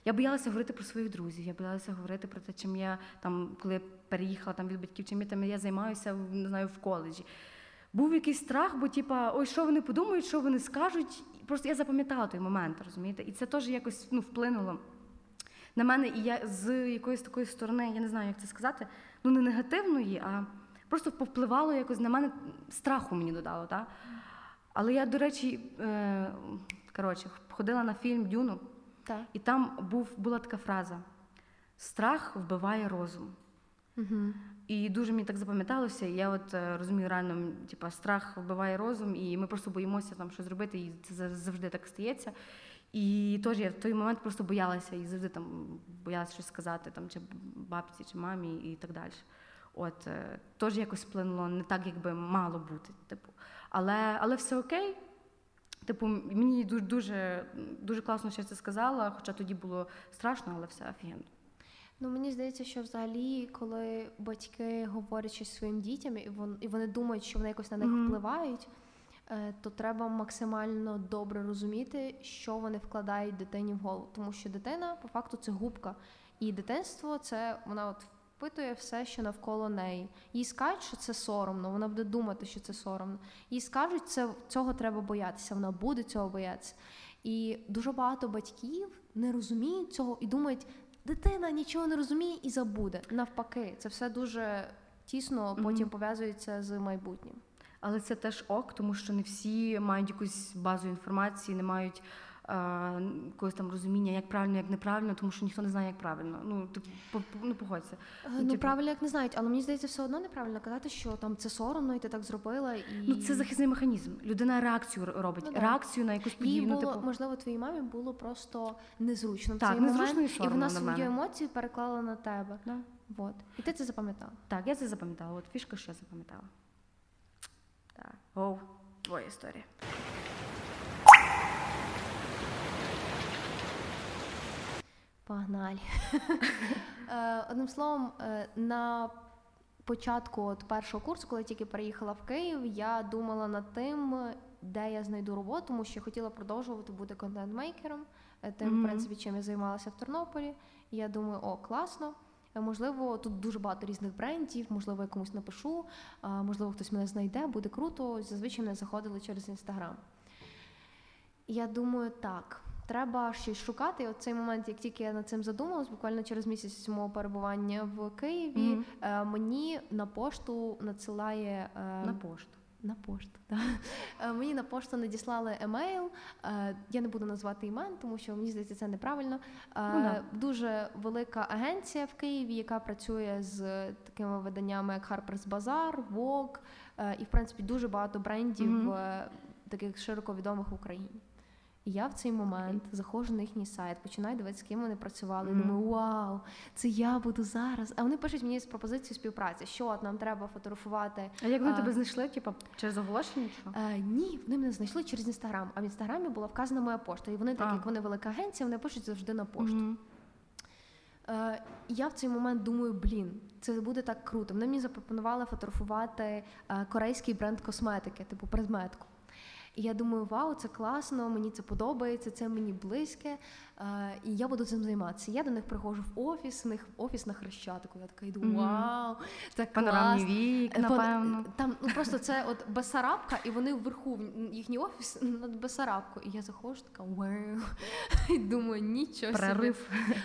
я боялася говорити про своїх друзів, я боялася говорити про те, чим я там, коли переїхала там від батьків, чим я там я займаюся не знаю, в коледжі. Був якийсь страх, бо типа, ой, що вони подумають, що вони скажуть. Просто я запам'ятала той момент, розумієте? І це теж якось ну, вплинуло на мене. І я з якоїсь такої сторони, я не знаю, як це сказати, ну не негативної, а просто повпливало якось на мене страху мені додало. Так? Але я, до речі, е, коротше, ходила на фільм Дюну, Так. і там був, була така фраза: страх вбиває розум. Угу. І дуже мені так запам'яталося. І я от е, розумію, реально, типа, страх вбиває розум, і ми просто боїмося там щось зробити, і це завжди так стається. І теж я в той момент просто боялася і завжди там боялася щось сказати, там, чи бабці, чи мамі, і так далі. От е, теж якось вплинуло не так, як би мало бути. Типу. Але, але все окей. Типу, мені дуже, дуже, дуже класно, що я це сказала, хоча тоді було страшно, але все офігенно. Ну мені здається, що взагалі, коли батьки говорять щось своїм дітям, і вон і вони думають, що вони якось на них Мгм. впливають, е, то треба максимально добре розуміти, що вони вкладають дитині в голову. Тому що дитина по факту це губка, і дитинство це вона от впитує все, що навколо неї. Їй скажуть, що це соромно, вона буде думати, що це соромно. Їй скажуть, це цього треба боятися, вона буде цього боятися. І дуже багато батьків не розуміють цього і думають, дитина нічого не розуміє і забуде. Навпаки, це все дуже тісно потім Мгм. пов'язується з майбутнім. Але це теж ок, тому що не всі мають якусь базу інформації, не мають якогось там розуміння, як правильно, як неправильно, тому що ніхто не знає, як правильно. Ну, ти по- по- ну погодься. Е, Ну, Ну, типу- правильно, як не знають, але мені здається, все одно неправильно казати, що там це соромно, і ти так зробила. І... Ну, це захисний механізм. Людина реакцію робить, Ну, реакцію на якусь Їй подію. Ну, було, типу, можливо, твоїй мамі було просто незручно в Так, цей незручно момент, і і вона свою мене. емоцію переклала на тебе. да. Вот. І ти це запам'ятала. Так, я це запам'ятала. От фішка, що я запам'ятала. Так. Оу, твоя історія. Погнали. Е, Одним словом, е, на початку от першого курсу, коли я тільки переїхала в Київ, я думала над тим, де я знайду роботу, тому що хотіла продовжувати бути контент-мейкером, е, тим, Мгм. в принципі, чим я займалася в Тернополі. І я думаю, о, класно. Можливо, тут дуже багато різних брендів, можливо, я комусь напишу, можливо, хтось мене знайде, буде круто. Зазвичай мене заходили через інстаграм. Я думаю, так, треба щось шукати. І от цей момент, як тільки я над цим задумалась, буквально через місяць мого перебування в Києві, е, мені на пошту надсилає е, На пошту. на пошту. Да. Е, Мені на пошту надіслали емейл. Я не буду назвати імен, тому що мені здається, це неправильно. Ну да. Дуже велика агенція в Києві, яка працює з такими виданнями, як Harper's Bazaar, Vogue, і в принципі дуже багато брендів е, таких широко відомих в Україні. І я в цей момент заходжу на їхній сайт, починаю дивитися, з ким вони працювали. Мгм. Думаю, вау, це я буду зараз. А вони пишуть мені з пропозицією співпраці, що от нам треба фотографувати А як вони А. тебе знайшли? Типа через оголошення? Що? Е, ні, вони мене знайшли через інстаграм. А в інстаграмі була вказана моя пошта. І вони, так А. як вони велика агенція, вони пишуть завжди на пошту. І я в цей момент думаю, блін, це буде так круто. Вони мені запропонували фотографувати е, корейський бренд косметики, типу предметку. І я думаю, вау, це класно, мені це подобається, це мені близьке, е, і я буду цим займатися. Я до них приходжу в офіс, у них офіс на хрещатику. Я така йду, вау, це Панорамні класно. вікна, напевно. Там ну просто це от Бесарабка, і вони вверху в- їхній офіс над Бесарабкою. І я заходжу, така вау. І думаю, нічого. собі.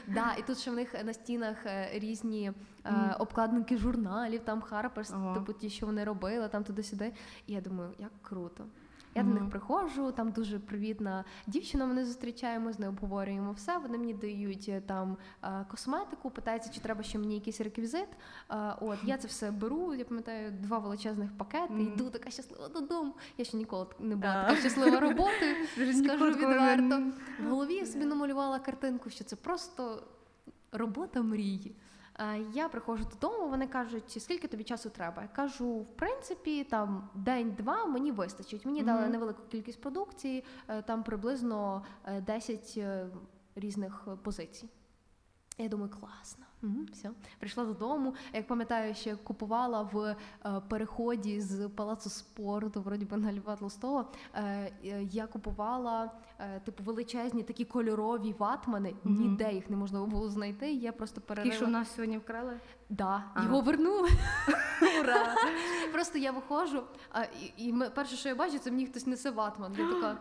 Да, і тут ще в них на стінах е, різні е, обкладинки журналів, там Харперс, типу ті, що вони робили, там туди-сюди. І я думаю, як круто. Я до них приходжу, там дуже привітна дівчина мене зустрічає, ми з нею обговорюємо все. Вони мені дають е, там е, косметику, питається, чи треба ще мені якийсь реквізит. Е, От я це все беру. Я пам'ятаю два величезних пакети. Мгм. Йду така щаслива додому. Я ще ніколи не була така щаслива. Дуже Скажу відверто. В голові я собі намалювала картинку, що це просто робота мрії. Е, Я приходжу додому, вони кажуть, скільки тобі часу треба. Я кажу, в принципі, там день-два мені вистачить. Мені дали невелику кількість продукції, е, там приблизно е, 10 е, різних позицій. Я думаю, класно. Угу, все. Прийшла додому. Як пам'ятаю, ще купувала в е, переході з палацу спорту, вроді би на Льва Толстого. Е, е, я купувала е, типу величезні такі кольорові ватмани. Мгм. Ніде їх неможливо було знайти. Я просто Ті, що в нас сьогодні вкрали. Да, Ага. його вернули. Ура! Просто я виходжу, і перше, що я бачу, це мені хтось несе ватман. Я така.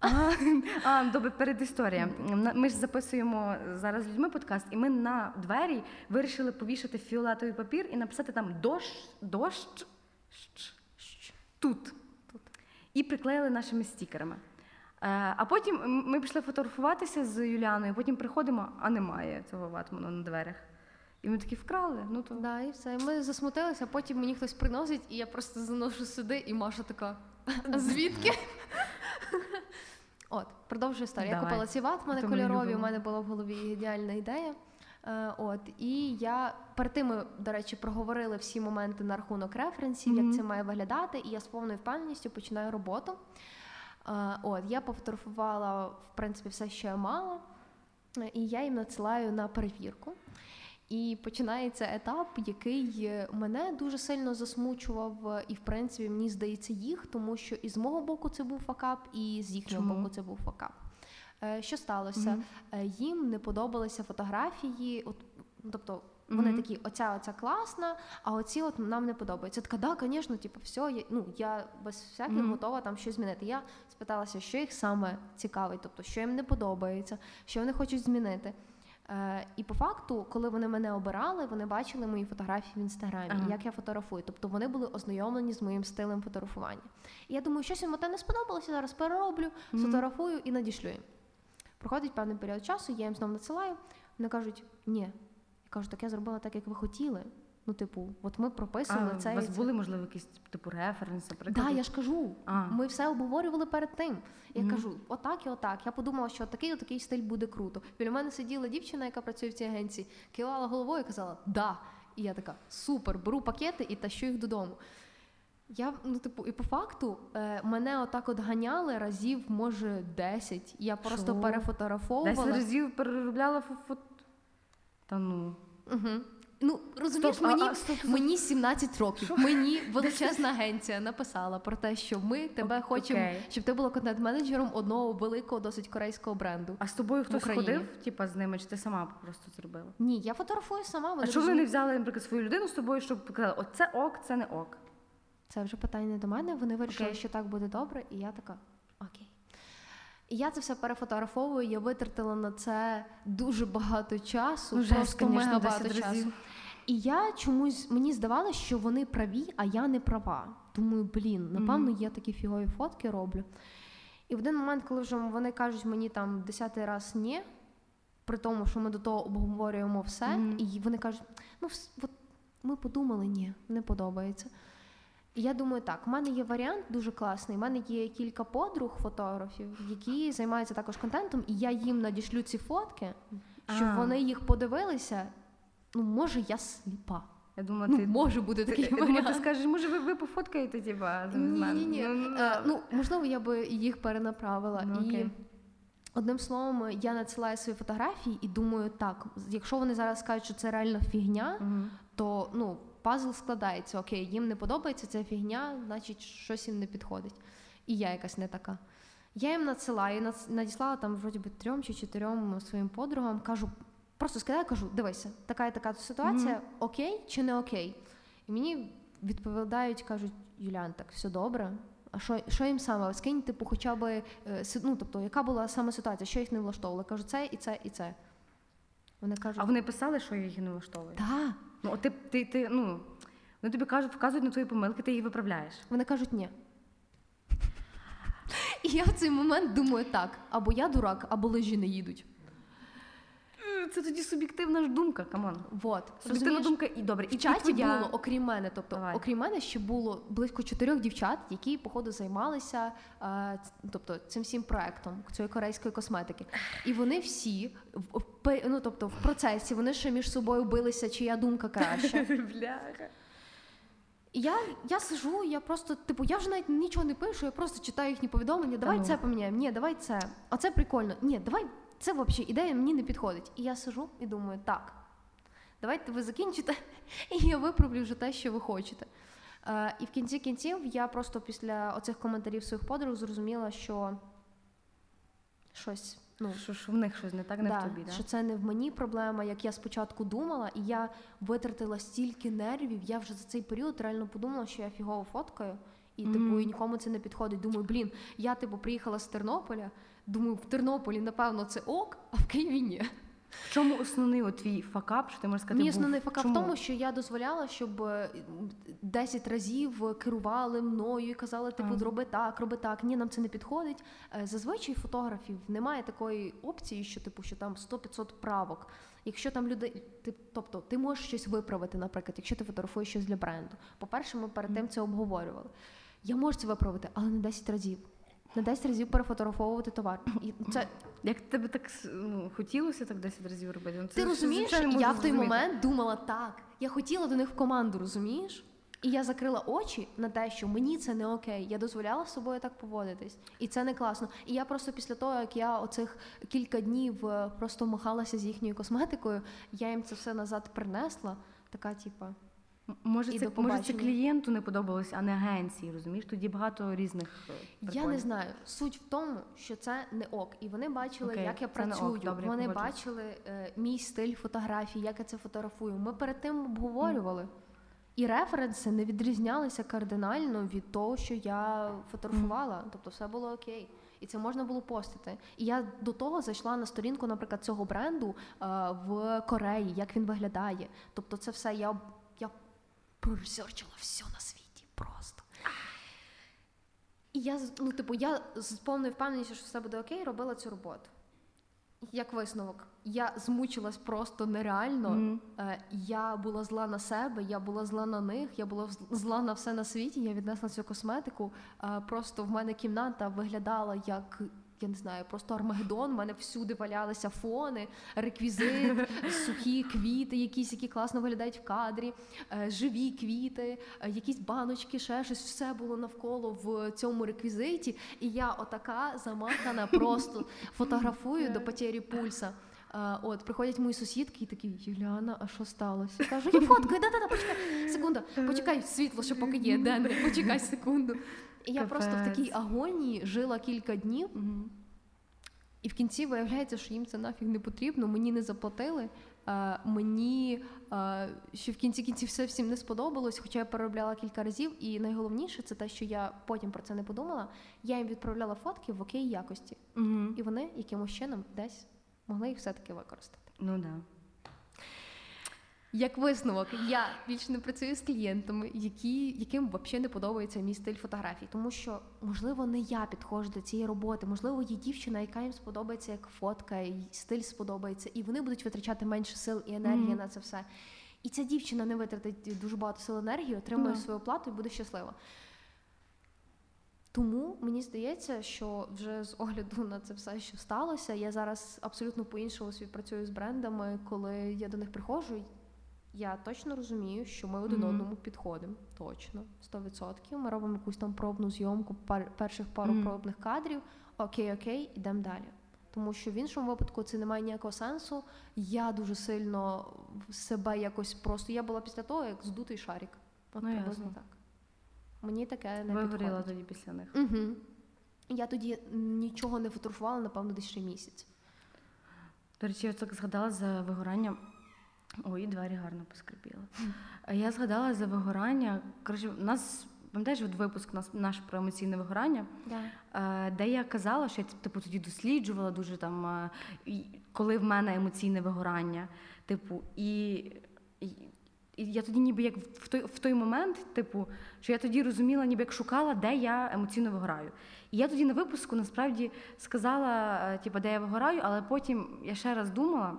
А, а, добре, перед історія. Ми ж записуємо зараз з людьми подкаст, і ми на двері вирішили повішати фіолетовий папір і написати там дощ, дощ, щ, щ, тут. тут. І приклеїли нашими стікерами. Е, А потім ми пішли фотографуватися з Юліаною, потім приходимо, а немає цього ватману на дверях. І ми такі вкрали. Ну то Да, і все. Ми засмутилися, а потім мені хтось приносить, і я просто заношу сюди, і Маша така. А звідки? От, продовжую історію. Я купила ці ватмани То ми кольорові, у мене була в голові ідеальна ідея. Е, От, і я перед тим ми, до речі, проговорили всі моменти на рахунок референсів, Мгм. як це має виглядати, і я з повною впевненістю починаю роботу. Е, От, я пофотографувала, в принципі, все, що я мала, і я їм надсилаю на перевірку. І починається етап, який е, мене дуже сильно засмучував, е, і в принципі мені здається їх, тому що і з мого боку це був факап, і з їхнього Чому? боку це був факап. Е, Що сталося? Е, Їм не подобалися фотографії, от, тобто. Вони Мгм. такі, оця оця класна, а оці от нам не подобаються. Така, да, звісно, типу, все, я, ну, я без всяких Мгм. готова там щось змінити. Я спиталася, що їх саме цікавить, тобто, що їм не подобається, що вони хочуть змінити. Е, і по факту, коли вони мене обирали, вони бачили мої фотографії в інстаграмі, Ага. як я фотографую. Тобто вони були ознайомлені з моїм стилем фотографування. І я думаю, щось їм те не сподобалося, зараз перероблю, mm-hmm. фотографую і надішлю їм. Проходить певний період часу, я їм знову надсилаю. Вони кажуть, ні. Я кажу, так я зробила так, як ви хотіли. Ну, типу, от ми прописували а, це. у і вас це. були, можливо, якісь типу референси, Да, я ж кажу. А. Ми все обговорювали перед тим. Я Мгм. кажу, отак і отак. Я подумала, що такий отакий стиль буде круто. Біля мене сиділа дівчина, яка працює в цій агенції, кивала головою і казала да. І я така супер, беру пакети і тащу їх додому. Я, ну, типу, і по факту е, мене отак от ганяли разів, може, 10. Я просто Що? перефотографовувала. Десять разів переробляла фото. Та ну. Угу. Ну, розумієш, Стоп, мені, а, стоп, стоп. мені 17 років. Мені величезна агенція написала про те, що ми тебе хочемо, окей. щоб ти була контент-менеджером одного великого, досить корейського бренду. А з тобою хтось ходив, типа з ними, чи ти сама просто зробила? Ні, я фотографую сама. А чому вони не взяли, наприклад, свою людину з тобою, щоб показали, оце ок, це не ок. Це вже питання не до мене. Вони вирішили, що так буде добре, і я така окей. І я це все перефотографовую. Я витратила на це дуже багато часу, Ну, жесть, просто конечно, мега 10 багато разів. часу. І я чомусь мені здавалося, що вони праві, а я не права. Думаю, блін, напевно, я такі фігові фотки роблю. І в один момент, коли вже вони кажуть мені там десятий раз ні, при тому, що ми до того обговорюємо все, Мгм. і вони кажуть, ну от ми подумали, ні, не подобається. І я думаю, так, в мене є варіант дуже класний. У мене є кілька подруг фотографів, які займаються також контентом, і я їм надішлю ці фотки, щоб А. вони їх подивилися. Ну, може, я сліпа. Я думала, Ну, ти. може бути ти- такий я думала, ти варіант. скажеш, може, ви, ви пофоткаєте, типа, Ні, ні, ні. Ну, ну, Е, Ну, можливо, я би їх перенаправила. Ну, і окей. одним словом, я надсилаю свої фотографії і думаю, так, якщо вони зараз скажуть, що це реально фігня, то ну, пазл складається. Окей, їм не подобається ця фігня, значить щось їм не підходить. І я якась не така. Я їм надсилаю, надіслала там вроді би трьом чи чотирьом своїм подругам, кажу, просто скидаю, кажу, дивися, така і така ситуація, окей чи не окей? І мені відповідають, кажуть, Юлян, так все добре. А що, що їм саме? Скинь, типу, хоча б, е, ну, тобто, яка була саме ситуація, що їх не влаштовувало? Кажу, це і це, і це. Вони кажуть, А вони писали, що їх не влаштовує? так. Ну, ти, ти, ти, ну, вони тобі кажуть, вказують на твої помилки, ти їх виправляєш. Вони кажуть ні. І я в цей момент думаю так: або я дурак, або лижі не їдуть. Це тоді суб'єктивна ж думка, come on. Вот. Суб'єктивна думка і добре. І В чаті твоя... було, окрім мене, тобто, Давай. окрім мене, ще було близько чотирьох дівчат, які, походу, займалися е, тобто, цим всім проектом цієї корейської косметики. І вони всі в, ну, тобто, в процесі вони ще між собою билися, чия думка краща. Бляха. Я, я сижу, я просто, типу, я вже навіть нічого не пишу, я просто читаю їхні повідомлення. Давай ну. це поміняємо. Ні, давай це. А це прикольно. Ні, давай це взагалі ідея мені не підходить. І я сижу і думаю, так, давайте ви закінчите, і я виправлю вже те, що ви хочете. Е, і в кінці кінців я просто після оцих коментарів своїх подруг зрозуміла, що щось. Ну, Що, що в них щось не так, не да, в тобі, да? що це не в мені проблема, як я спочатку думала, і я витратила стільки нервів. Я вже за цей період реально подумала, що я фігово фоткаю, і типу і нікому це не підходить. Думаю, блін, я типу приїхала з Тернополя. Думаю, в Тернополі, напевно, це ок, а в Києві ні. В чому основний от твій факап, що ти можеш сказати? Мій був? основний факап в тому, що я дозволяла, щоб е, 10 разів керували мною і казали, типу, зроби так, роби так. Ні, нам це не підходить. Е, Зазвичай фотографів немає такої опції, що типу, що там 100-500 правок. Якщо там люди, ти, тобто ти можеш щось виправити, наприклад, якщо ти фотографуєш щось для бренду. По-перше, ми перед тим це обговорювали. Я можу це виправити, але не 10 разів. Не 10 разів перефотографовувати товар. І це Як тебе так ну, хотілося так 10 разів робити? Ну, це Ти розумієш, я в той зрозуміти. момент думала так. Я хотіла до них в команду, розумієш? І я закрила очі на те, що мені це не окей. Я дозволяла з собою так поводитись, і це не класно. І я просто після того, як я оцих кілька днів е, просто махалася з їхньою косметикою, я їм це все назад принесла. Така, типа, Може, І це, до може, це клієнту не подобалось, а не агенції, розумієш? Тоді багато різних. е, я не знаю. Суть в тому, що це не ок. І вони бачили, Окей, як я не ок, працюю. добре, вони бачили е, мій стиль фотографії, як я це фотографую. Ми перед тим обговорювали. І референси не відрізнялися кардинально від того, що я фотографувала. Тобто все було окей. І це можна було постити. І я до того зайшла на сторінку, наприклад, цього бренду е, в Кореї, як він виглядає. Тобто, це все я проресерчила все на світі просто. І я ну, типу, я з повною впевненістю, що все буде окей, робила цю роботу. Як висновок, я змучилась просто нереально. Е, Я була зла на себе, я була зла на них, я була зла на все на світі. Я віднесла цю косметику. Е, Просто в мене кімната виглядала як. Я не знаю, просто Армагеддон, у мене всюди валялися фони, реквізит, сухі квіти, якісь, які класно виглядають в кадрі, е, живі квіти, е, якісь баночки, ще щось, все було навколо в цьому реквізиті. І я отака замахана, просто фотографую до потері пульса. Е, От приходять мої сусідки і такі Юліана, а що сталося? Кажу, я фоткаю, да-да-да, почекай, секунду, почекай світло, що поки є, денне, почекай секунду. І я просто в такій агонії жила кілька днів, Мгм. і в кінці виявляється, що їм це нафіг не потрібно, мені не заплатили. е, Мені е, що в кінці кінців все всім не сподобалось, хоча я переробляла кілька разів. І найголовніше це те, що я потім про це не подумала. Я їм відправляла фотки в окей якості, Мгм. і вони якимось чином десь могли їх все-таки використати. Ну да. Як висновок, я більше не працюю з клієнтами, які, яким взагалі не подобається мій стиль фотографій, тому що можливо не я підходжу до цієї роботи, можливо, є дівчина, яка їм сподобається як фотка, і стиль сподобається, і вони будуть витрачати менше сил і енергії Мгм. на це все. І ця дівчина не витратить дуже багато сил енергії, отримує Да. свою оплату і буде щаслива. Тому мені здається, що вже з огляду на це все, що сталося, я зараз абсолютно по-іншому співпрацюю з брендами. Коли я до них приходжу, я точно розумію, що ми один Мгм. одному підходимо. Точно, 100%. Ми робимо якусь там пробну зйомку, пар, перших пару Мгм. пробних кадрів. Окей, окей, ідемо далі. Тому що в іншому випадку це не має ніякого сенсу. Я дуже сильно себе якось просто. Я була після того, як здутий шарик. От Ну, приблизно ясно. так. Мені таке не Вигоріла тоді після них. Угу. Я тоді нічого не фотографувала, напевно, десь ще місяць. До речі, я так згадала за вигорання. Ой, двері гарно поскрипіли. Я згадала за вигорання. Коротше, у нас, пам'ятаєш, от випуск наш, наш про емоційне вигорання, Да. е, де я казала, що я типу тоді досліджувала дуже там, е, коли в мене емоційне вигорання. Типу, і, і, і я тоді ніби як в той, в той момент, типу, що я тоді розуміла, ніби як шукала, де я емоційно вигораю. І я тоді на випуску насправді сказала, е, типу, де я вигораю, але потім я ще раз думала,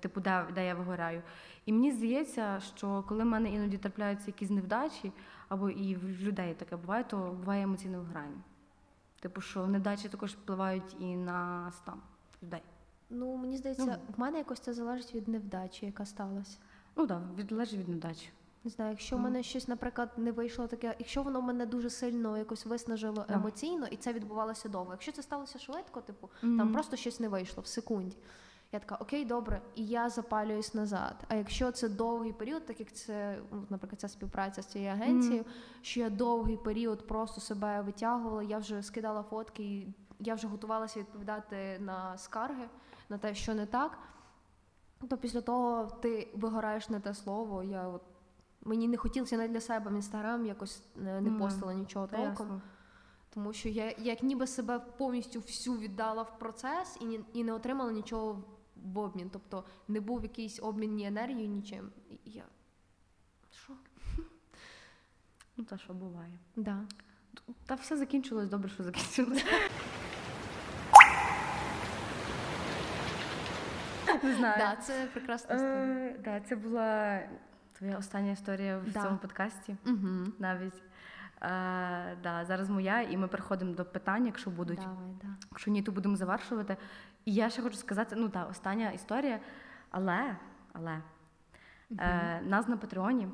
типу, де, де я вигораю. І мені здається, що коли в мене іноді трапляються якісь невдачі, або і в людей таке буває, то буває емоційне вигорання. Типу, що невдачі також впливають і на стан людей. Ну, мені здається, Ну. в мене якось це залежить від невдачі, яка сталася. Ну так, да, залежить від невдачі. Не знаю, якщо в Ну. мене щось, наприклад, не вийшло таке, якщо воно мене дуже сильно якось виснажило Да. емоційно, і це відбувалося довго. Якщо це сталося швидко, типу, там просто щось не вийшло в секунді. Я така, окей, добре, і я запалююсь назад. А якщо це довгий період, так як це, наприклад, ця співпраця з цією агенцією, що я довгий період просто себе витягувала, я вже скидала фотки, і я вже готувалася відповідати на скарги, на те, що не так. То після того ти вигораєш не те слово. Я от мені не хотілося навіть для себе в інстаграм якось не, не Ну, постила нічого Та толком. ясно. Тому що я як ніби себе повністю всю віддала в процес і, і не отримала нічого в обмін. Тобто не був якийсь обмін ні енергією, нічим. І я. Що? Ну, та що буває. Да. Та все закінчилось, добре, що закінчилось. Не знаю. Да, це прекрасна історія. Е, да, це була твоя остання історія в Да. цьому подкасті. Угу. Навіть. Е, да, зараз моя, і ми переходимо до питань, якщо будуть. Давай, да. Якщо ні, то будемо завершувати. І я ще хочу сказати: ну так, остання історія. Але, але е, нас на Патреоні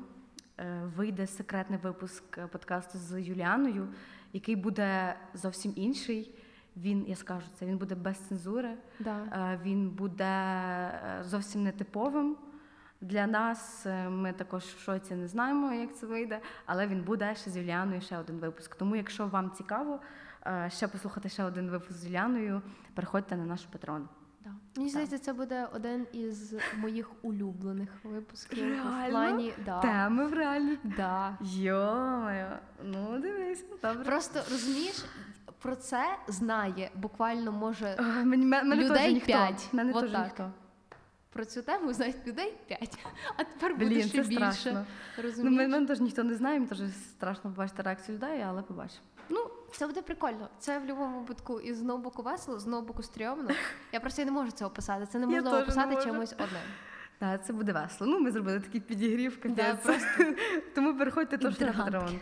е, вийде секретний випуск подкасту з Юліаною, який буде зовсім інший. Він, я скажу це, він буде без цензури. Да. Е, Він буде е, зовсім нетиповим для нас. Е, Ми також в шоці не знаємо, як це вийде, але він буде ще з Юліаною ще один випуск. Тому, якщо вам цікаво е, ще послухати ще один випуск з Юліаною, переходьте на наш патрон. Да. Мені здається, це буде один із моїх улюблених випусків. Реально? В плані, да. Теми реально. Да. Йо-моє, ну дивись, добре. Просто розумієш, про це знає буквально може Е, Мені, мене людей теж ніхто. п'ять. Мене Вот теж так. ніхто. Про цю тему знають людей п'ять, а тепер буде Блін, ще це більше. страшно. Ну, мене, мене теж ніхто не знає, мені теж страшно побачити реакцію людей, але побачимо. Ну, це буде прикольно. Це в будь-якому випадку із одного боку весело, з одного боку стрьомно. Я просто не можу це описати. Це Я неможливо теж не описати чимось одним. Так, це буде весело. Ну, ми зробили такий підігрів, Да, просто Тому переходьте теж на. Патреон.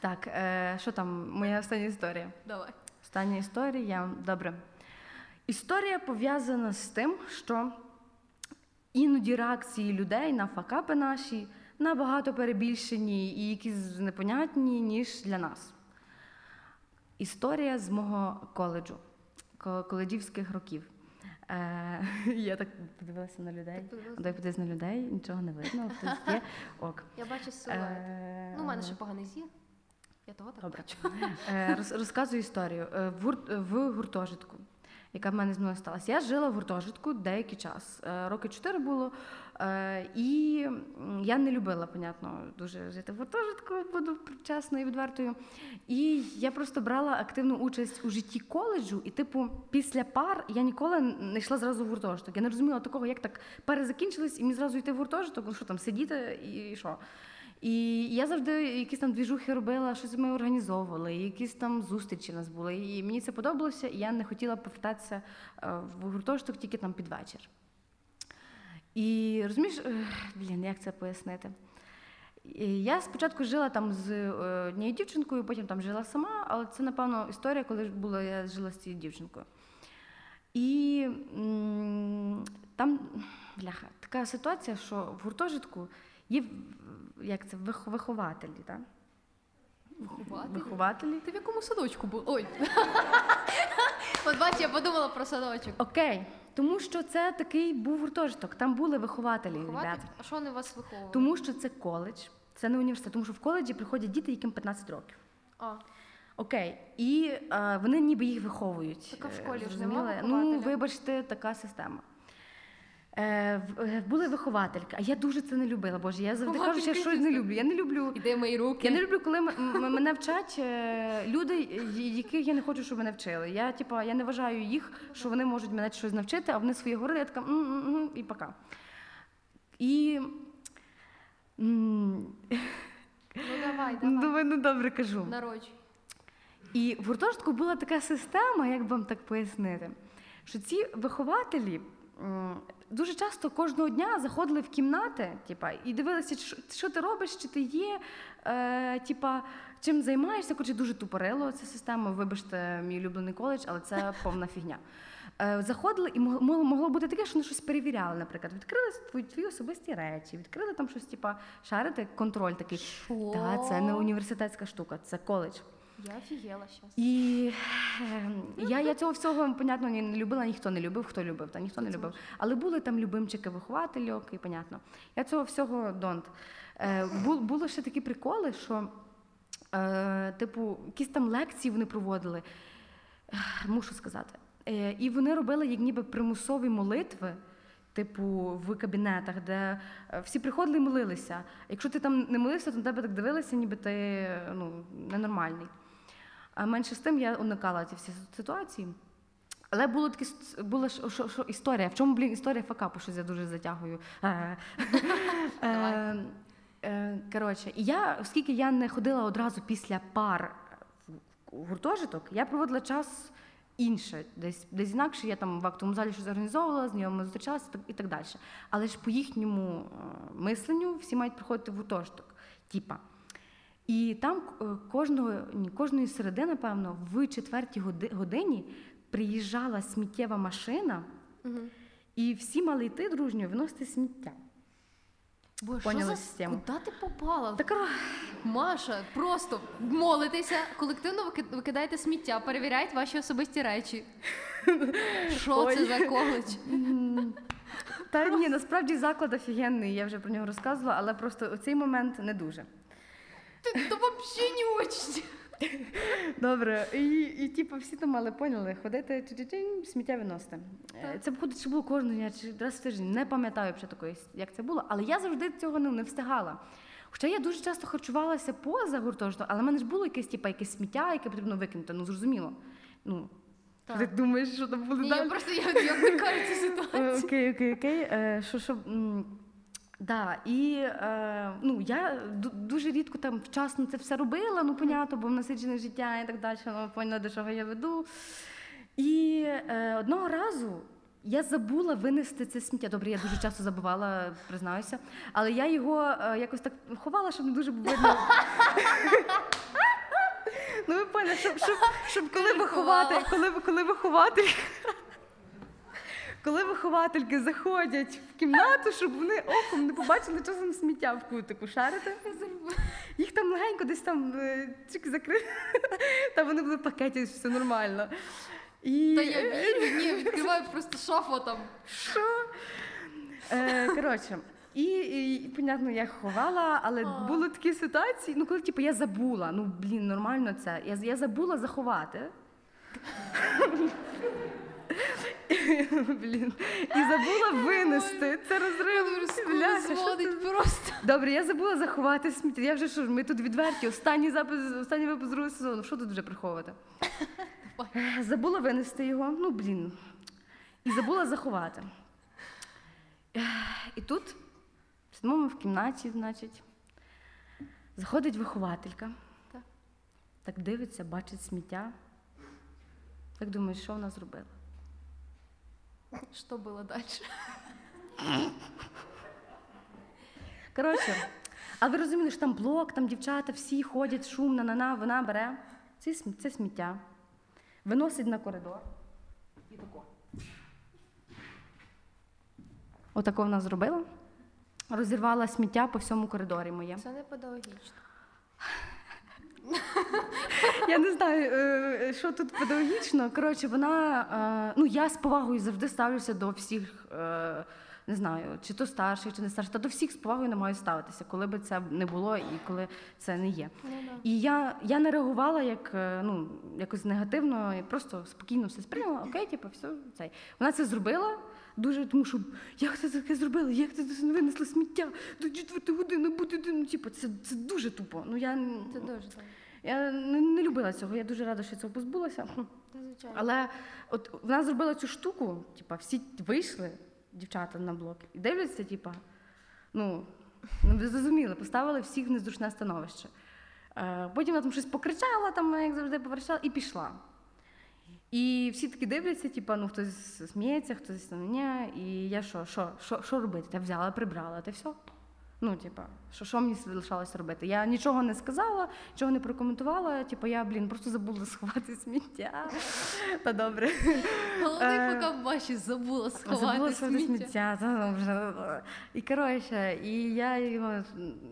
Так, е, що там? Моя остання історія. давай. Остання історія. Добре. Історія пов'язана з тим, що іноді реакції людей на факапи наші набагато перебільшені і якісь непонятні, ніж для нас. Історія з мого коледжу, коледжівських років. Е, я так подивилася на людей. Дай подивись на людей, нічого не видно, хтось є. Ок. Я бачу силует. Е, Ну, у мене ще поганий зір. Я того так Добре. бачу. Е, роз- Розказую історію. Е, В, гурт, в гуртожитку, яка в мене з мною сталася. Я жила в гуртожитку деякий час. Е, Роки чотири було. Е, І я не любила, понятно, дуже жити в гуртожитку, буду чесною і відвертою. І я просто брала активну участь у житті коледжу, і, типу, після пар я ніколи не йшла зразу в гуртожиток. Я не розуміла такого, як так пари закінчились, і мені зразу йти в гуртожиток, ну що там, сидіти і що. І я завжди якісь там двіжухи робила, щось ми організовували, якісь там зустрічі в нас були. І мені це подобалося, і я не хотіла повертатися е, в гуртожиток тільки там під вечір. І розумієш, е, блін, як це пояснити? Я спочатку жила там з е, однією дівчинкою, потім там жила сама, але це, напевно, історія, коли була, я жила з цією дівчинкою. І там, бляха, така ситуація, що в гуртожитку є як це, вихователі, так? Вихователі? Вихователі. Ти в якому садочку був? Ой. От бач, я подумала про садочок. Окей, тому що це такий був гуртожиток, там були вихователі, Вихователь? ребята. А що вони вас виховували? Тому що це коледж, це не університет, тому що в коледжі приходять діти, яким 15 років. А, Окей, і е, вони ніби їх виховують. Так, а в школі ж зрозуміли? Ну, вибачте, така система. Е, е, були виховательки, а я дуже це не любила. Боже, я завжди кажу, що я щось не люблю. Я не люблю. іди мої руки. Я не люблю, коли мене вчать е, люди, яких я не хочу, щоб мене вчили. Я, типа, я не вважаю їх, що вони можуть мене щось навчити, а вони своє говорили, я така «М-м-м», і пока. І Ну давай, ну, давай. давай, ну добре кажу. Народжуй. І в гуртожитку була така система, як вам так пояснити, що ці вихователі дуже часто кожного дня заходили в кімнати, типа, і дивилися, що, що ти робиш, чи ти є, е, типа, чим займаєшся, хоча дуже тупорило ця система. Вибачте, мій улюблений коледж, але це повна фігня. Е, Заходили і могло, бути таке, що вони щось перевіряли, наприклад, відкрили твої, твої особисті речі, відкрили там щось, типа, шарити, контроль такий. Що? Та це не університетська штука, це коледж. Я офігела зараз. І я, я цього всього, понятно, не любила, ніхто не любив, хто любив, та ніхто не любив. Але були там любимчики виховательок, і понятно. Я цього всього донт. Е, бу- було ще такі приколи, що, е, типу, якісь там лекції вони проводили, мушу сказати. Е, і вони робили як ніби примусові молитви. Типу, в кабінетах, де е, всі приходили і молилися. Якщо ти там не молився, то на тебе так дивилися, ніби ти е, ну, ненормальний. А менше з тим я уникала ці всі ситуації. Але було таке була що, що, що історія. В чому, блін, історія факапу, щось я дуже затягую. Е, е, е, Коротше, і я, оскільки я не ходила одразу після пар в гуртожиток, я проводила час інше, десь, десь інакше. Я там в актовому залі щось організовувала, з знайомими зустрічалася і так- далі. Але ж по їхньому мисленню всі мають приходити в гуртожиток. Типа. І там е, кожного, ні, кожної середи, напевно, в четвертій годи- годині приїжджала сміттєва машина, Мгм. і всі мали йти дружньо виносити сміття. Поняла що за систему. Куди ти попала? Так, Маша, просто молитеся, колективно викид- викидаєте сміття, перевіряють ваші особисті речі. Що це за коледж? Та ні, насправді заклад офігенний, я вже про нього розказувала, але просто у цей момент не дуже. Ти то взагалі не очень. Добре, і, і типу, всі там мали поняли, ходити чи сміття виносити. Е, Так. Це походу чи було кожного дня, чи раз в тиждень. Не пам'ятаю вже такої, як це було, але я завжди цього ну, не встигала. Хоча я дуже часто харчувалася поза гуртожитком, але в мене ж було якесь, типу, якесь сміття, яке потрібно викинути. Ну зрозуміло. Ну, Так. ти думаєш, що там буде Ні, далі? я просто я, я вникаю цю Е, ситуацію. Окей, окей, окей. Е, Що, що, м, да, і е, ну, я дуже рідко там вчасно це все робила, ну, понятно, бо в насичене життя і так далі, ну, поняла, до чого я веду. І е, одного разу я забула винести це сміття. Добре, я дуже часто забувала, признаюся, але я його е, якось так ховала, щоб не дуже видно. Ну, ви поняли, щоб, щоб, щоб коли виховати, коли, коли вихователь коли виховательки заходять в кімнату, щоб вони оком не побачили часом сміття в кутику шарити. Їх там легенько десь там е, чик закрили, та вони були в пакеті, все нормально. І, Та я вірю, ні, відкриваю просто шафу там. що? Е, коротше, і, і, і, понятно, я ховала, але А. були такі ситуації, ну коли типу, я забула, ну блін, нормально це. Я, я забула заховати. Блін. І забула винести. Це розрив. Бляха, що це зводить просто. Добре, я забула заховати сміття. Я вже що ж, ми тут відверті. Останній запис, останній випуск другого сезону. Що тут вже приховувати? Е, Забула винести його. Ну, блін. І забула заховати. Е, І тут, сидимо ми в кімнаті, значить, заходить вихователька. Так. Дивиться, бачить сміття. Так думає, що вона зробила? Що було далі? Коротше, а ви розуміли, що там блок, там дівчата всі ходять шумно, на на вона бере це, це сміття, виносить на коридор. І тако. Отако вона зробила. Розірвала сміття по всьому коридорі моє. Це не педагогічно. Я не знаю, е, що тут педагогічно. Коротше, вона. е, Ну, я з повагою завжди ставлюся до всіх, е, не знаю, чи то старших, чи не старших, та до всіх з повагою не маю ставитися, коли би це не було і коли це не є. Ну, да. І я, я не реагувала як ну, якось негативно, і просто спокійно все сприйняла. Окей, типу, все цей. Вона це зробила. Дуже, тому що як ти таке зробила? Як ти не винесла сміття? До четвертої години буде. Ну, типу, це, це дуже тупо. Ну я, Це дуже я не, не любила цього. Я дуже рада, що цього позбулася. Звичайно. Але от вона зробила цю штуку, типа, всі вийшли, дівчата на блок, і дивляться, типа, ну, ну ви зрозуміли, поставили всіх в незручне становище. Е, потім вона там щось покричала, там, як завжди, поверчала, і пішла. І всі такі дивляться, типу, ну хтось сміється, хтось на мене, І я що, що, що, що робити? Та взяла, прибрала, та все. Ну, типа, що, що мені залишалося робити? Я нічого не сказала, нічого не прокоментувала. Типа, я, блін, просто забула сховати сміття. Та добре. Головний Е, поки бачиш, забула Забула сховати сховати сміття. та, ну. І коротше, і я його,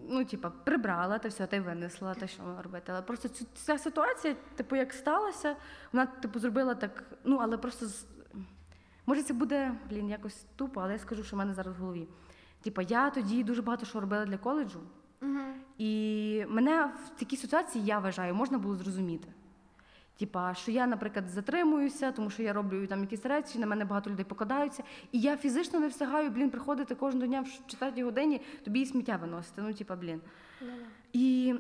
ну, типа, прибрала, та все, та й винесла, та що робити. Але просто ця ситуація, типу, як сталася, вона, типу, зробила так, ну, але просто. Може, це буде, блін, якось тупо, але я скажу, що в мене зараз в голові. Типа, я тоді дуже багато що робила для коледжу, і мене в такій ситуації, я вважаю, можна було зрозуміти. Типа, що я, наприклад, затримуюся, тому що я роблю там якісь речі, на мене багато людей покладаються, і я фізично не встигаю, блін, приходити кожного дня в четвертій годині, тобі і сміття виносити. Ну, типа, блін. Ну. І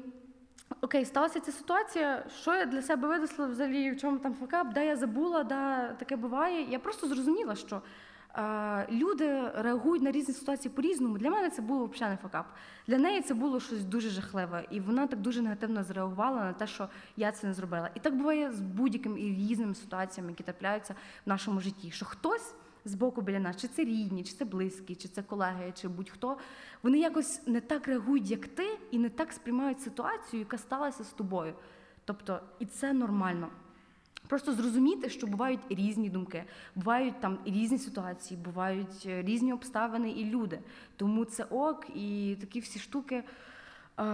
Окей, сталася ця ситуація. Що я для себе винесла взагалі, в чому там факап, де я забула, де таке буває. Я просто зрозуміла, що люди реагують на різні ситуації по-різному. Для мене це було взагалі не факап. Для неї це було щось дуже жахливе, і вона так дуже негативно зреагувала на те, що я це не зробила. І так буває з будь-якими і різними ситуаціями, які трапляються в нашому житті. Що хтось з боку біля нас, чи це рідні, чи це близькі, чи це колеги, чи будь-хто, вони якось не так реагують, як ти, і не так сприймають ситуацію, яка сталася з тобою. Тобто, і це нормально. Просто зрозуміти, що бувають різні думки, бувають там різні ситуації, бувають е, різні обставини і люди. Тому це ок, і такі всі штуки, е,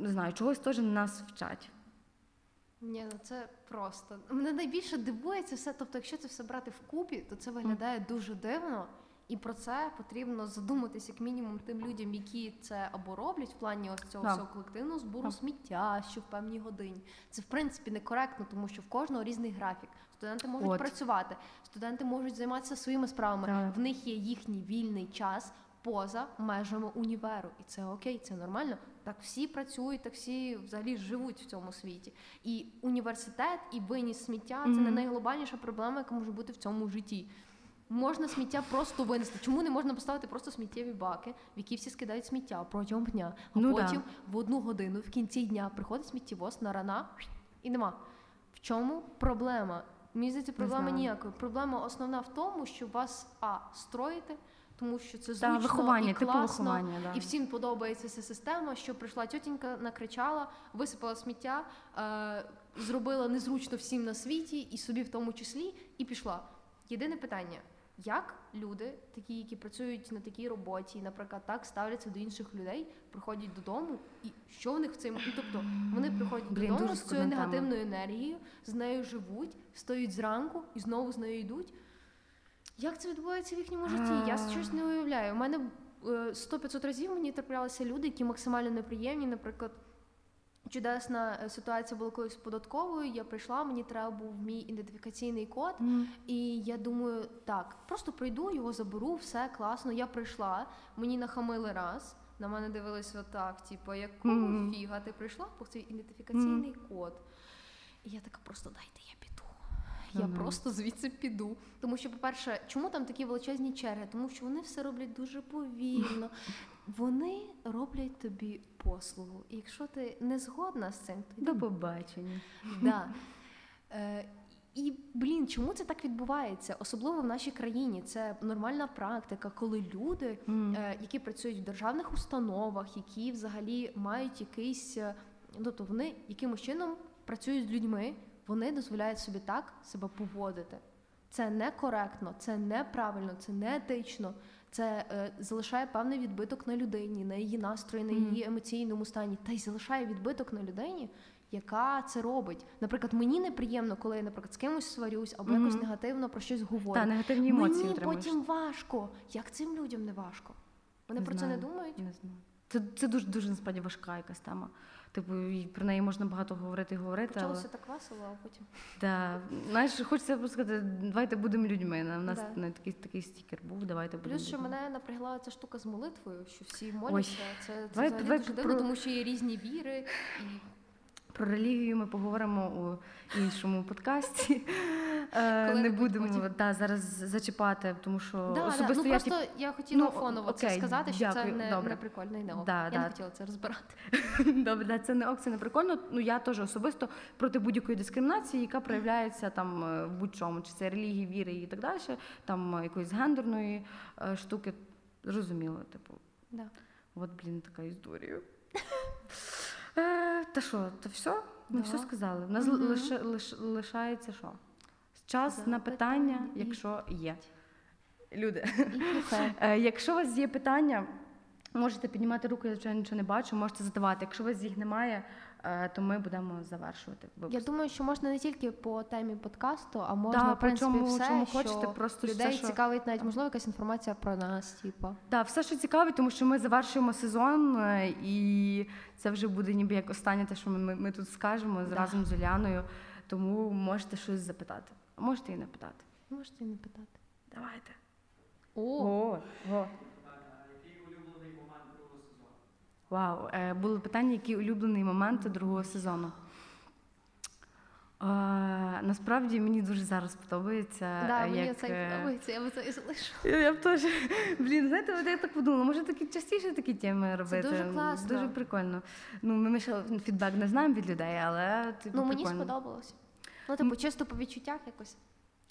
не знаю, чогось теж нас вчать. Ні, ну це просто. Мене найбільше дивує це все. Тобто, якщо це все брати вкупі, то це виглядає дуже дивно. І про це потрібно задуматись як мінімум тим людям, які це або роблять в плані ось цього всього колективного збору Так. сміття, що в певній годині. Це в принципі некоректно, тому що в кожного різний графік. Студенти можуть От. працювати, студенти можуть займатися своїми справами. Так. В них є їхній вільний час поза межами універу, і це окей, це нормально. Так всі працюють, так всі взагалі живуть в цьому світі. І університет, і виніс сміття це не найглобальніша проблема, яка може бути в цьому житті. Можна сміття просто винести. Чому не можна поставити просто сміттєві баки, в які всі скидають сміття протягом дня, а Ну да. потім в одну годину в кінці дня приходить сміттєвоз на рана і нема. В чому проблема? Мені здається, проблема ніякої. Проблема основна в тому, що вас а строїте, тому що це зручно виховання, і типу виховання. Да. і всім подобається ця система, що прийшла тітенька, накричала, висипала сміття, е, зробила незручно всім на світі, і собі в тому числі, і пішла. Єдине питання: як люди, такі, які працюють на такій роботі, наприклад, так ставляться до інших людей, приходять додому, і що в них в цьому? Тобто вони приходять Блін, додому з цією негативною енергією, з нею живуть, встають зранку і знову з нею йдуть. Як це відбувається в їхньому житті? Я щось не уявляю. У мене е, 100-500 разів мені траплялися люди, які максимально неприємні. Наприклад, чудесна е, ситуація була колись з податковою. Я прийшла, мені треба був мій ідентифікаційний код. Мгм. І я думаю, так, просто прийду, його заберу, все класно. Я прийшла, мені нахамили раз. На мене дивились отак, типу, якого Мгм. фіга ти прийшла по цей ідентифікаційний код. І я така просто дайте я піду. Я Мгм. просто звідси піду. Тому що, по-перше, чому там такі величезні черги? Тому що вони все роблять дуже повільно. Вони роблять тобі послугу. І якщо ти не згодна з цим, то До побачення. Да. Е, і блін, чому це так відбувається? Особливо в нашій країні. Це нормальна практика, коли люди, Мгм. е, які працюють в державних установах, які взагалі мають якийсь, е, ну то вони якимось чином працюють з людьми, вони дозволяють собі так себе поводити. Це некоректно, це неправильно, це не етично. Це е, залишає певний відбиток на людині, на її настрої, на її емоційному стані, та й залишає відбиток на людині, яка це робить. Наприклад, мені неприємно, коли я, наприклад, з кимось сварюсь або якось негативно про щось говорю. Та негативні емоції Мені отримуєш. потім важко. Як цим людям не важко? Вони Не про це не думають? Не знаю. Це, це дуже дуже насправді важка якась тема. Типу, і про неї можна багато говорити і говорити. Але... Почалося так весело, а потім. Да. Знаєш, хочеться просто сказати, давайте будемо людьми. У нас Да. не такий, такий стікер був, давайте будемо. Плюс, що мене напрягла ця штука з молитвою, що всі моляться. Це, це Давай- давай дуже про- дивно, тому що є різні віри. І Про релігію ми поговоримо у іншому подкасті. Е, Не будемо потім. да, зараз зачіпати, тому що да, да. особисто Ну, я просто я хотіла Ну, фоново це сказати, що це не, добре. не прикольно і не ок. Да, я да. не хотіла це розбирати. Добре, да, це не ок, це не прикольно. Ну я теж особисто проти будь-якої дискримінації, яка проявляється там е, в будь-чому, чи це релігії, віри і так далі, там е, якоїсь гендерної штуки. Зрозуміло, типу, Да. от блін, така історія. Е, Та що, то все? Ми Да. все сказали. У нас угу. лише, лиш- лишається що? Час да, на питання, питання, якщо є. Люди. Е, Якщо у вас є питання, можете піднімати руку, я звичайно нічого не бачу, можете задавати. Якщо у вас їх немає, е, то ми будемо завершувати Я думаю, що можна не тільки по темі подкасту, а можна, Да, в принципі, чому, все, чому що хочете, просто людей все, що... цікавить навіть, можливо, якась інформація про нас, типу. Да, все, що цікавить, тому що ми завершуємо сезон, е, і це вже буде ніби як останнє те, що ми, ми тут скажемо з- Да. разом з Уляною. Тому можете щось запитати. Можете і не питати. Можете і не питати. Давайте. О, О, о. Вау. Е, було питання, який улюблений момент другого сезону. Е, насправді мені дуже зараз подобається. Да, е, мені як, це е, подобається, я би це і залишу. Я, я б теж. Блін, знаєте, от я так подумала, може такі частіше такі теми робити. Це дуже класно. Дуже прикольно. Ну, ми ще фідбек не знаємо від людей, але типу, Ну мені прикольно. сподобалось. Ну, типу, чисто по відчуттях якось.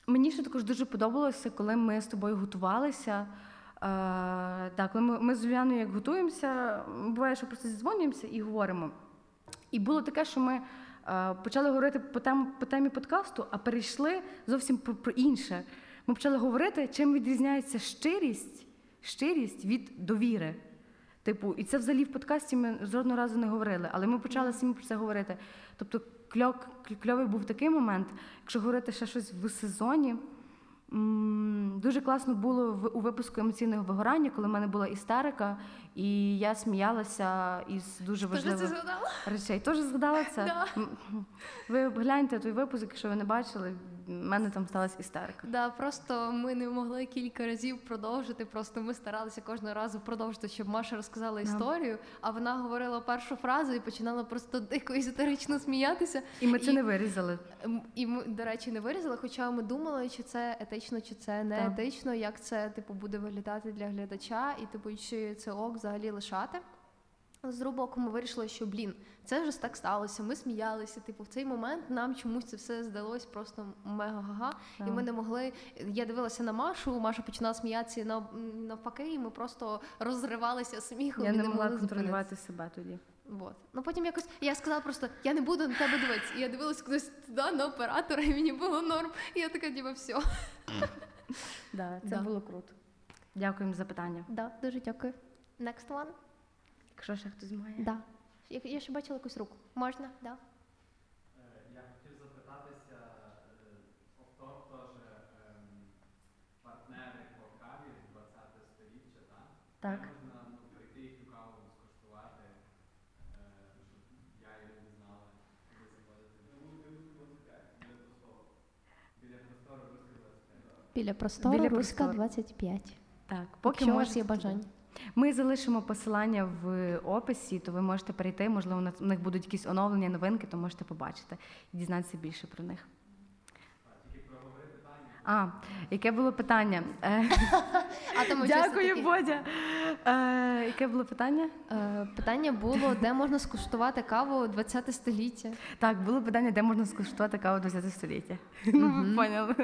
Мені ще також дуже подобалося, коли ми з тобою готувалися. Так, коли ми, ми з Юліаною як готуємося, буває, що просто зідзвонюємося і говоримо. І було таке, що ми е, почали говорити по, тем, по темі подкасту, а перейшли зовсім про, про інше. Ми почали говорити, чим відрізняється щирість, щирість від довіри. Типу, і це взагалі в подкасті ми жодного разу не говорили, але ми почали самі про це говорити. Тобто, кльов, кльовий був такий момент, якщо говорити ще щось в сезоні. Дуже класно було в- у випуску емоційного вигорання, коли в мене була істерика, і я сміялася із дуже важливих згадала? речей. Теж згадала це? Да. Ви гляньте той випуск, якщо ви не бачили, в мене там сталася істерика. Да, просто ми не могли кілька разів продовжити. Просто ми старалися кожного разу продовжити, щоб Маша розказала історію, а вона говорила першу фразу і починала просто дико істерично сміятися. І ми це І- не вирізали. І ми, до речі, не вирізали, хоча ми думали, чи це етично, чи це не етично, як це типу буде виглядати для глядача, і типу, чи це ок взагалі лишати. З боку, ми вирішили, що блін, це вже так сталося. Ми сміялися. Типу, в цей момент нам чомусь це все здалось просто мега гага. І ми не могли. Я дивилася на Машу, Маша починала сміятися і нав- навпаки, і ми просто розривалися сміхом. Я і не могла контролювати себе тоді. Вот. Ну потім якось я сказала просто, я не буду на тебе дивитися. І я дивилася кудись туди на оператора, і мені було норм. І я така, ніби все. Да, це Да. було круто. Дякуємо за питання. Да, дуже дякую. Next one. Якщо ще хтось має. Да. Я, я ще бачила якусь руку. Можна? Да. Е, Я хотів запитатися, офтоп теж ем, партнери по каві 20 сторіччя, так? Так. Де Можна ну, прийти їхню каву скуштувати, е, щоб я її не знала, куди заходити. Ну, Руська 25, біля простору. Біля простору Руська 25. Біля простору Біля Руська простору. 25. Так, поки Якщо у вас можете є туди. Ми залишимо посилання в описі, то ви можете перейти. Можливо, у них будуть якісь оновлення, новинки, то можете побачити і дізнатися більше про них. А, яке було питання? Е, А тому Дякую, Бодя. Е, Яке було питання? Е, Питання було, де можна скуштувати каву 20 століття. Так, було питання, де можна скуштувати каву 20 століття. Ну, ви поняли.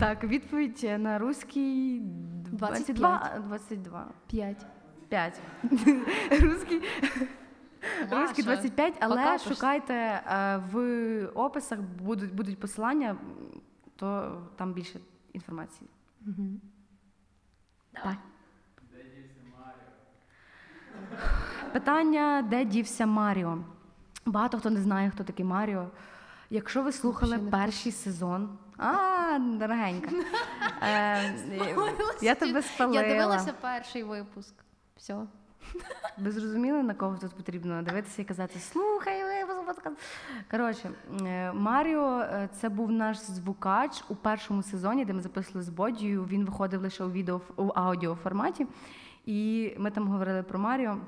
Так, відповідь на руський 22. 22. 5. 5. Руський, руський 25, але шукайте е, в описах будуть, будуть посилання, то там більше інформації. Давай. Питання, де дівся Маріо? Багато хто не знає, хто такий Маріо. Якщо ви слухали перший сезон, а, дорогенька. Е, я тебе спалила. Я дивилася перший випуск. Все. Ви зрозуміли, на кого тут потрібно дивитися і казати Слухай. Коротше, е, Маріо е, це був наш звукач у першому сезоні, де ми записували з Бодією. Він виходив лише у відео у аудіо форматі. І ми там говорили про Маріо.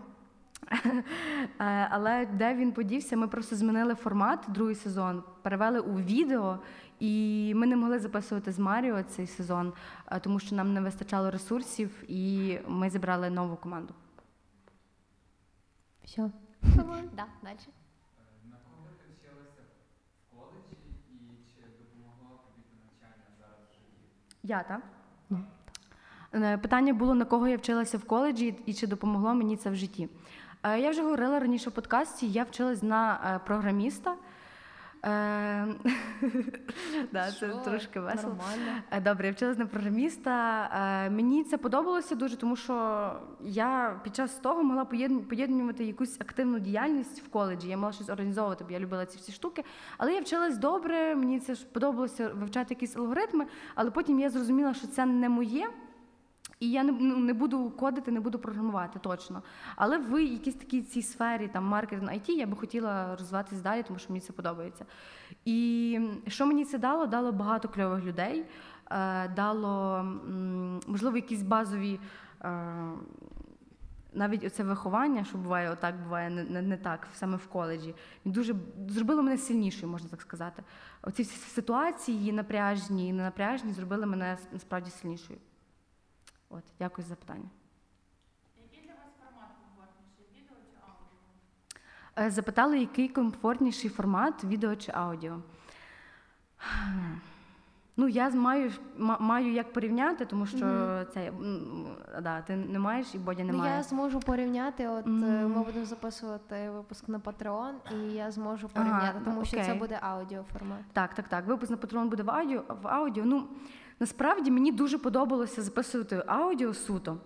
Е, Але де він подівся, ми просто змінили формат другий сезон, перевели у відео, і ми не могли записувати з Маріо цей сезон, тому що нам не вистачало ресурсів, і ми зібрали нову команду. Все. Да, далі. На кого ти вчилася в коледжі і чи допомогло тобі навчання зараз в житті? Я, так? Е, Питання було, на кого я вчилася в коледжі і чи допомогло мені це в житті. Е, Я вже говорила раніше в подкасті, я вчилась на е, програміста. Е, да, це трошки весело. Нормально. Е, Добре, я вчилась на програміста. Е, Мені це подобалося дуже, тому що я під час того могла поєднувати якусь активну діяльність в коледжі. Я мала щось організовувати, бо я любила ці всі штуки. Але я вчилась добре, мені це ж подобалося вивчати якісь алгоритми, але потім я зрозуміла, що це не моє. І я не, ну, не буду кодити, не буду програмувати точно. Але в якійсь такій цій сфері, там маркетинг, IT, я би хотіла розвиватись далі, тому що мені це подобається. І що мені це дало? Дало багато кльових людей, е, дало, можливо, якісь базові. Е, навіть оце виховання, що буває, отак буває не, не, так, саме в коледжі, дуже зробило мене сильнішою, можна так сказати. Оці всі ситуації напряжні і ненапряжні зробили мене насправді сильнішою. От, дякую за запитання. Який для вас формат комфортніший, відео чи аудіо? Е, Запитали, який комфортніший формат відео чи аудіо. Ну, я маю, маю як порівняти, тому що Мгм. це да, ти не маєш і Бодя не Ну, має. я зможу порівняти. От Мгм. ми будемо записувати випуск на Patreon, і я зможу Ага, порівняти, тому що це буде аудіоформат. Так, так, так. Випуск на патрон буде в аудіо. В аудіо. Ну насправді мені дуже подобалося записувати аудіо суто.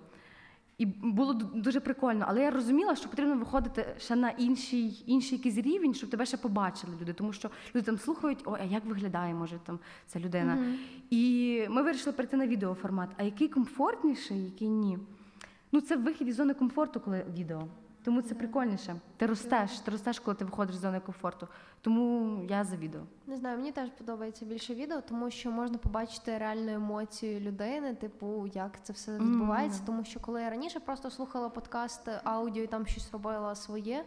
І було дуже прикольно, але я розуміла, що потрібно виходити ще на інший, інший якийсь рівень, щоб тебе ще побачили люди. Тому що люди там слухають, ой, а як виглядає, може там ця людина. Мгм. І ми вирішили перейти на відеоформат. А який комфортніший, який ні? Ну, це вихід із зони комфорту, коли відео. Тому це прикольніше. Ти ростеш, ти ростеш, коли ти виходиш з зони комфорту. Тому я за відео. Не знаю, мені теж подобається більше відео, тому що можна побачити реальну емоцію людини, типу, як це все відбувається. да. Тому що коли я раніше просто слухала подкаст аудіо і там щось робила своє,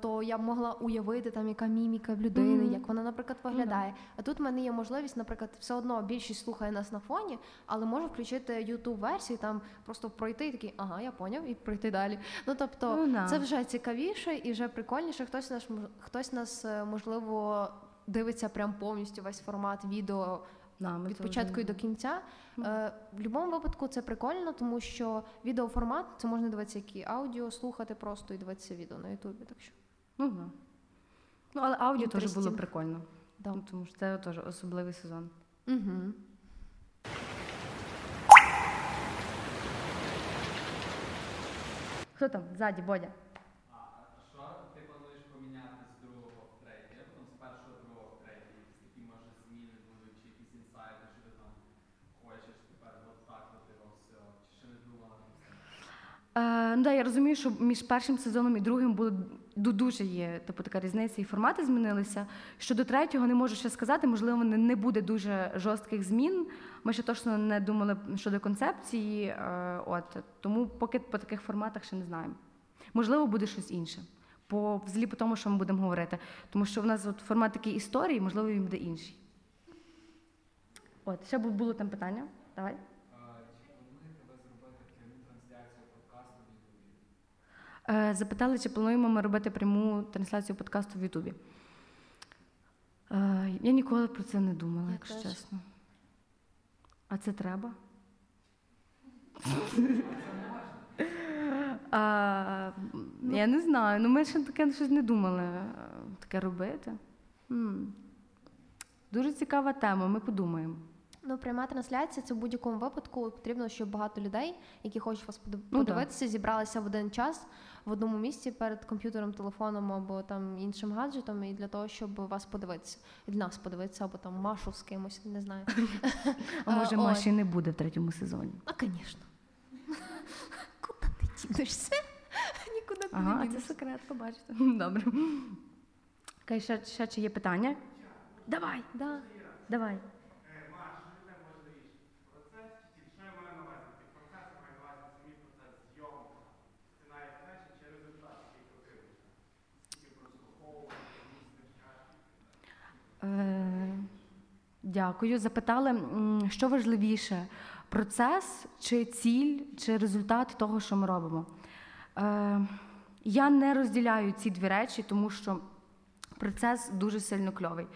то я б могла уявити там, яка міміка в людини, Мгм. як вона, наприклад, виглядає. А тут в мене є можливість, наприклад, все одно більшість слухає нас на фоні, але можу включити youtube версію, там просто пройти і такий, ага, я поняв, і пройти далі. Ну тобто, Ну, да. це вже цікавіше і вже прикольніше. Хтось наш хтось нас е, можливо дивиться прям повністю весь формат відео Да, від початку і до кінця. Е, В будь-якому випадку це прикольно, тому що відеоформат це можна дивитися як і аудіо, слухати просто і дивитися відео на Ютубі. Так що Ну, да. ну, але аудіо теж було прикольно. да. Ну, тому що це теж особливий сезон. Угу. Хто там? Ззаді, Бодя. А, а що ти плануєш поміняти з другого в третій? Я потім з першого в другого в третій. Якісь такі, може, зміни будуть, чи якісь інсайти, що ти там хочеш тепер от так от його все. Чи ще не думала там все? Е, ну, да, я розумію, що між першим сезоном і другим було дуже є типу, така різниця, і формати змінилися. Щодо третього не можу ще сказати, можливо, не, буде дуже жорстких змін. Ми ще точно не думали щодо концепції. Е, от, тому поки по таких форматах ще не знаємо. Можливо, буде щось інше. По взагалі по тому, що ми будемо говорити. Тому що в нас от формат такий історії, можливо, він буде інший. От, ще було там питання. Давай. А, Чи плануєте ви зробити пряму трансляцію подкасту в Ютубі? Е, Запитали, чи плануємо ми робити пряму трансляцію подкасту в Ютубі. Е, Я ніколи про це не думала, Я якщо теж. чесно. А це треба? А, я не знаю. Ну, ми ще таке щось не думали е, таке робити. М. Дуже цікава тема, ми подумаємо. Ну, пряма трансляція це в будь-якому випадку потрібно, щоб багато людей, які хочуть вас подив- Ну, зібралися в один час в одному місці перед комп'ютером, телефоном або там іншим гаджетом, і для того, щоб вас подивитися, і для нас подивитися, або там Машу з кимось, не знаю. А може. Маші не буде в третьому сезоні. А, звісно. Куди ти дінешся? Нікуди ти не а це секрет, побачите. Добре. Окей, ще, ще чи є питання? Давай, да. давай. Дякую. Запитали, що важливіше: процес чи ціль, чи результат того, що ми робимо. Е, Я не розділяю ці дві речі, тому що процес дуже сильно кльовий.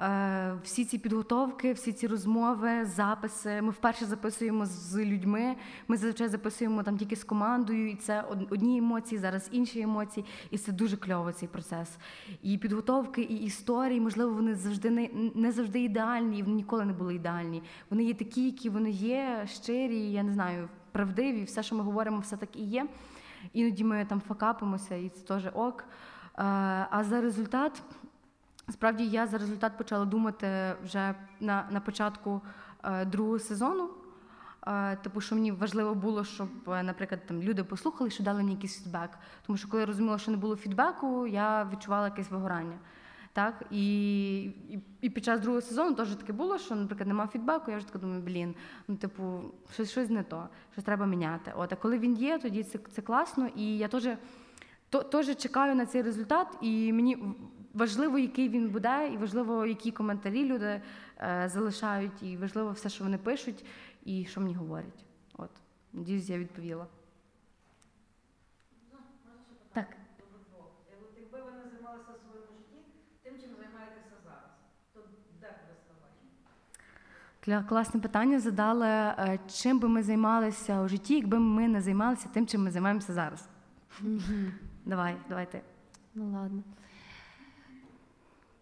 Е, Всі ці підготовки, всі ці розмови, записи. Ми вперше записуємо з людьми. Ми зазвичай записуємо там тільки з командою, і це одні емоції, зараз інші емоції, і це дуже кльово цей процес. І підготовки, і історії, можливо, вони завжди не, не завжди ідеальні, і вони ніколи не були ідеальні. Вони є такі, які вони є, щирі, я не знаю, правдиві. Все, що ми говоримо, все так і є. Іноді ми там факапимося, і це теж ок. Е, А за результат, справді я за результат почала думати вже на, на початку е, другого сезону. Е, Типу, що мені важливо було, щоб, е, наприклад, там люди послухали, що дали мені якийсь фідбек. Тому що коли я розуміла, що не було фідбеку, я відчувала якесь вигорання. Так, і, і, і під час другого сезону теж таке було, що, наприклад, немає фідбеку, я вже така думаю, блін, ну, типу, щось, щось не то, щось треба міняти. От, а коли він є, тоді це, це класно. І я теж чекаю на цей результат, і мені важливо, який він буде, і важливо, які коментарі люди е, залишають, і важливо все, що вони пишуть, і що мені говорять. От, надіюсь, я відповіла. Так. Е, якби ви не займалися в своєму житті тим, чим займаєтеся зараз, то де б ви себе Класне питання задали. е, Чим би ми займалися у житті, якби ми не займалися тим, чим ми займаємося зараз? Давай, давай ти. Ну ладно.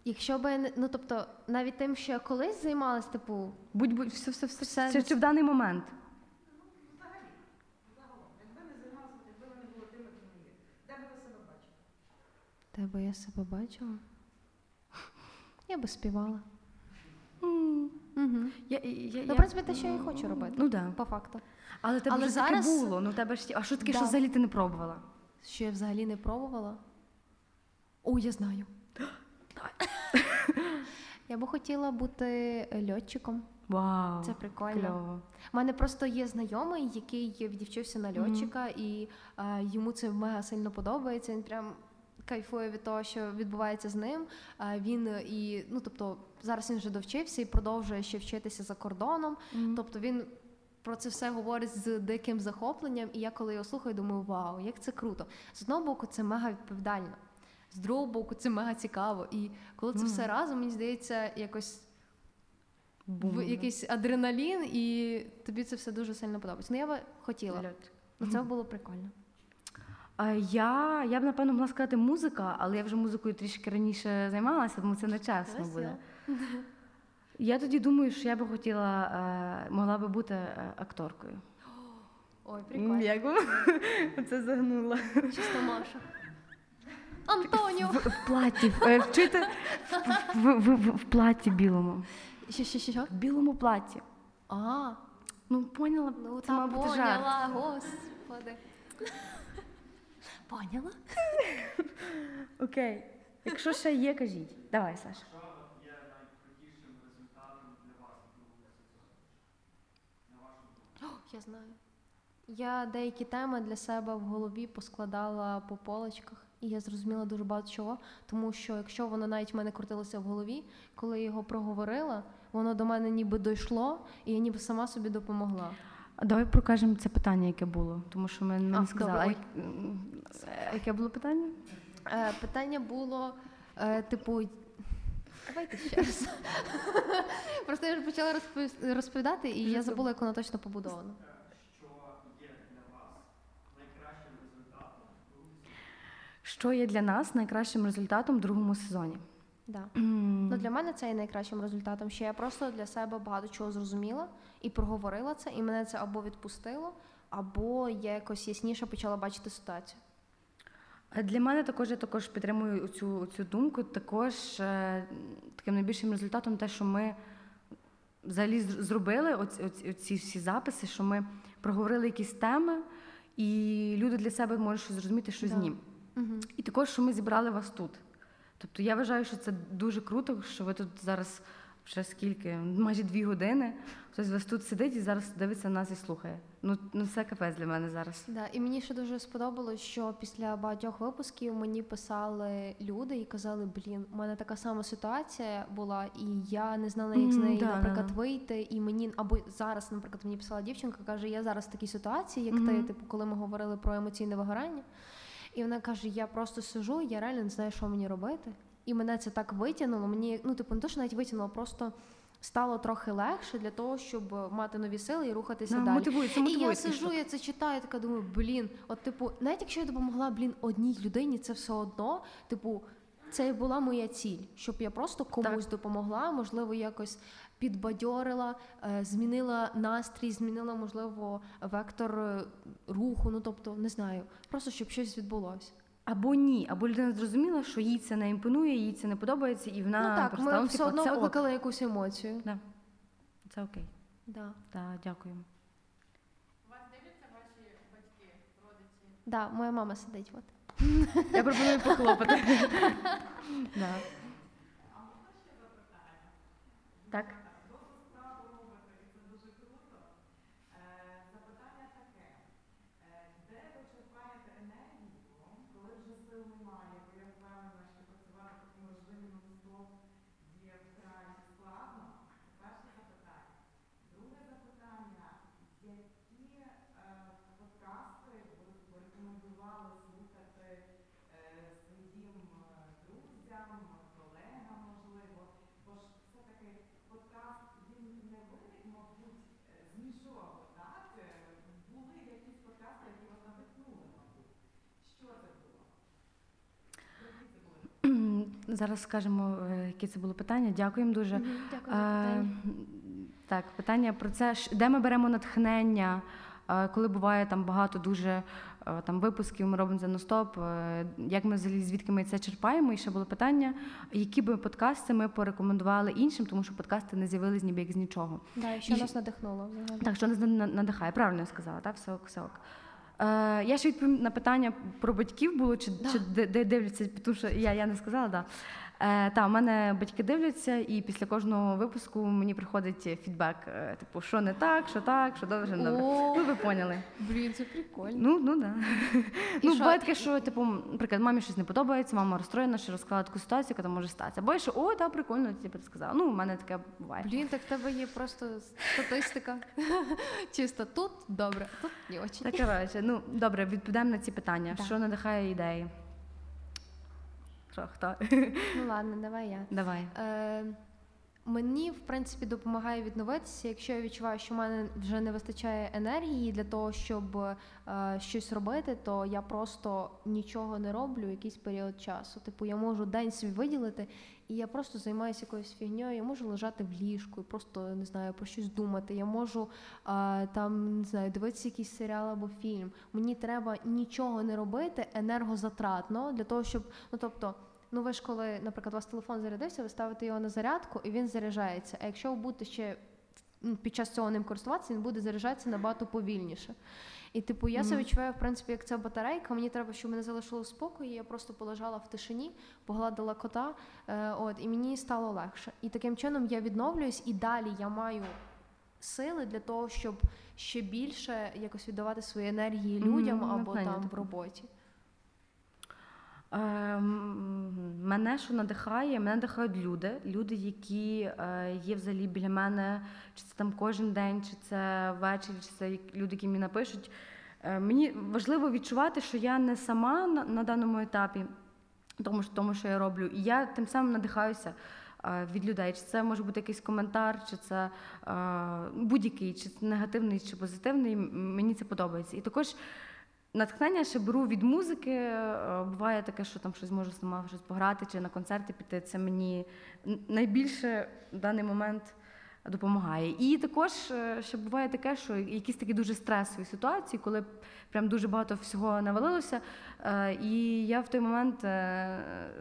Якщо би ну тобто, навіть тим, що я колись займалась, типу, Будь будь все, все, все, Все- чи, чи в даний момент. Де би я себе бачила, я би співала. М, Угу. Я, я, Ну, в принципі, те, що я і хочу робити. Ну да. По факту. Але тебе Але вже зараз- таке було. Ну, тебе ж, а що таке, Да. що взагалі ти не пробувала? Що я взагалі не пробувала. О, я знаю. я би хотіла бути льотчиком. Вау. Це прикольно. Кльово. У мене просто є знайомий, який відівчився на льотчика, і е, йому це мега сильно подобається. Він прям кайфує від того, що відбувається з ним. Е, він е, і ну тобто зараз він вже довчився і продовжує ще вчитися за кордоном. Мгм. Тобто він про це все говорить з диким захопленням. І я коли його слухаю, думаю, вау, як це круто. З одного боку, це мега відповідально. З другого боку, це мега цікаво. І коли це Мгм. все разом, мені здається, якось Бум, якийсь адреналін, і тобі це все дуже сильно подобається. Ну я би хотіла. Ну це було прикольно. А Я, я б напевно могла сказати музика, але я вже музикою трішки раніше займалася, тому це не чесно буде. Я тоді думаю, що я би хотіла, е, могла би бути е, акторкою. Ой, ви? Це загнула. Чисто Маша. Антоніо! В, в платі. е, Чуєте? В, в, в, в платі білому. Що, що, що? В білому платі. А, Ну, поняла, ну це бути жарт. поняла, господи. Поняла? Окей. Якщо ще є, кажіть. Давай, Саша. Я знаю. Я деякі теми для себе в голові поскладала по полочках, і я зрозуміла дуже багато чого. Тому що якщо воно навіть в мене крутилося в голові, коли я його проговорила, воно до мене ніби дійшло, і я ніби сама собі допомогла. А Давай прокажемо це питання, яке було, тому що ми, не сказали. А е, яке було питання? Е, питання було, е, типу, давайте ще раз. Просто я вже почала розповідати, і я забула, як воно точно побудовано. Що є для вас найкращим результатом у другому сезоні? Що є для нас найкращим результатом в другому сезоні? Да. Ну, для мене це є найкращим результатом, що я просто для себе багато чого зрозуміла і проговорила це, і мене це або відпустило, або я якось ясніше почала бачити ситуацію. Для мене також я також підтримую цю, цю думку. Також е, таким найбільшим результатом те, що ми взагалі зробили оці, оці, оці всі записи, що ми проговорили якісь теми, і люди для себе можуть зрозуміти, що з ним. Угу. І також, що ми зібрали вас тут. Тобто я вважаю, що це дуже круто, що ви тут зараз вже скільки, майже дві години. Хтось вас тут сидить і зараз дивиться на нас і слухає. Ну, ну це капець для мене зараз. Да, і мені ще дуже сподобалось, що після багатьох випусків мені писали люди і казали: блін, у мене така сама ситуація була, і я не знала, як з неї, да, да, наприклад, да. вийти. І мені або зараз, наприклад, мені писала дівчинка, каже: я зараз в такій ситуації, як ти, типу, коли ми говорили про емоційне вигорання. І вона каже: я просто сижу, я реально не знаю, що мені робити. І мене це так витягнуло. Мені ну, типу, не то, що навіть витягнуло, просто стало трохи легше для того, щоб мати нові сили і рухатися Да, далі. мотивує, це І я сижу, я це читаю, така думаю, блін, от типу, навіть якщо я допомогла, блін, одній людині, це все одно, типу, це і була моя ціль, щоб я просто комусь допомогла, можливо, якось підбадьорила, е, змінила настрій, змінила, можливо, вектор е, руху. Ну тобто, не знаю, просто щоб щось відбулося. Або ні, або людина зрозуміла, що їй це не імпонує, їй це не подобається, і вона ну так, просто ми все типу, одно ок. якусь емоцію. Да. Це окей. Да. Так, дякуємо. Вас дивляться ваші батьки, родичі? Да, моя мама сидить. От. Я пропоную похлопати. да. Так. Досить справу робите, і це дуже круто. Е, Запитання таке. Е, Де ви черпаєте енергію, коли вже сил немає? Бо я впевнена, що працювати в такому режимі нон-стоп є вкрай складно. Це перше запитання. Друге запитання. Які е, подкасти ви б порекомендували слухати е, своїм е, друзям, колегам, можливо? Бо ж все-таки подкаст він не виник, мабуть, е, з нічого, так? Е, Були якісь подкасти, які вас надихнули, мабуть. Що це було? Які це були? Зараз скажемо, е, яке це було питання. Дякуємо дуже. Дякую за Е, питання. Так, питання про це, де ми беремо натхнення, е, коли буває там багато дуже там випусків, ми робимо non-stop, е, як ми взагалі звідки ми це черпаємо? І ще було питання, які би подкасти ми порекомендували іншим, тому що подкасти не з'явились ніби як з нічого. Да, і що і- нас надихнуло взагалі? Так, що нас на- на- надихає, правильно я сказала, так? Все ок, все ок. Е, я ще відповім на питання про батьків було, чи, Да. чи де, дивляться, тому що я, я не сказала, так. Да. Е, та, у мене батьки дивляться, і після кожного випуску мені приходить фідбек, е, типу, що не так, що так, що добре, що не добре. Ну, ви поняли. блін, це прикольно. Ну, ну да. І ну, буває таке, що, типу, наприклад, мамі щось не подобається, мама розстроєна, що розказала таку ситуацію, яка там може статися. Або що, о, так, прикольно, типу, ти сказала. Ну, у мене таке буває. Блін, так в тебе є просто статистика. Чисто тут добре, тут не очень. Так, коротше, ну добре, відповідаємо на ці питання. Да. Що надихає ідеї? Що, хто? Ну ладно, давай я. Давай. Е, мені, в принципі, допомагає відновитися, якщо я відчуваю, що в мене вже не вистачає енергії для того, щоб е, щось робити, то я просто нічого не роблю якийсь період часу. Типу, я можу день собі виділити, і я просто займаюся якоюсь фігньою. Я можу лежати в ліжку і просто не знаю про щось думати. Я можу е, там не знаю, дивитися якийсь серіал або фільм. Мені треба нічого не робити енергозатратно для того, щоб ну тобто. Ну, ви ж коли, наприклад, у вас телефон зарядився, ви ставите його на зарядку і він заряджається. А якщо ви будете ще під час цього ним користуватися, він буде заряджатися набагато повільніше. І типу, я себе відчуваю, в принципі, як ця батарейка. Мені треба, щоб мене залишило в спокої. Я просто полежала в тишині, погладила кота, е, от, і мені стало легше. І таким чином я відновлююсь, і далі я маю сили для того, щоб ще більше якось віддавати свої енергії людям або там в роботі. Ем, мене що надихає? Мене надихають люди. Люди, які е, є взагалі біля мене, чи це там кожен день, чи це ввечері, чи це люди, які мені напишуть. Е, мені важливо відчувати, що я не сама на, даному етапі, тому що, тому що я роблю. І я тим самим надихаюся е, від людей. Чи це може бути якийсь коментар, чи це будь-який, чи це негативний, чи позитивний. Мені це подобається. І також натхнення ще беру від музики. Е, Буває таке, що там щось можу сама щось пограти, чи на концерти піти. Це мені найбільше в даний момент допомагає. І також е, ще буває таке, що якісь такі дуже стресові ситуації, коли прям дуже багато всього навалилося. е, І я в той момент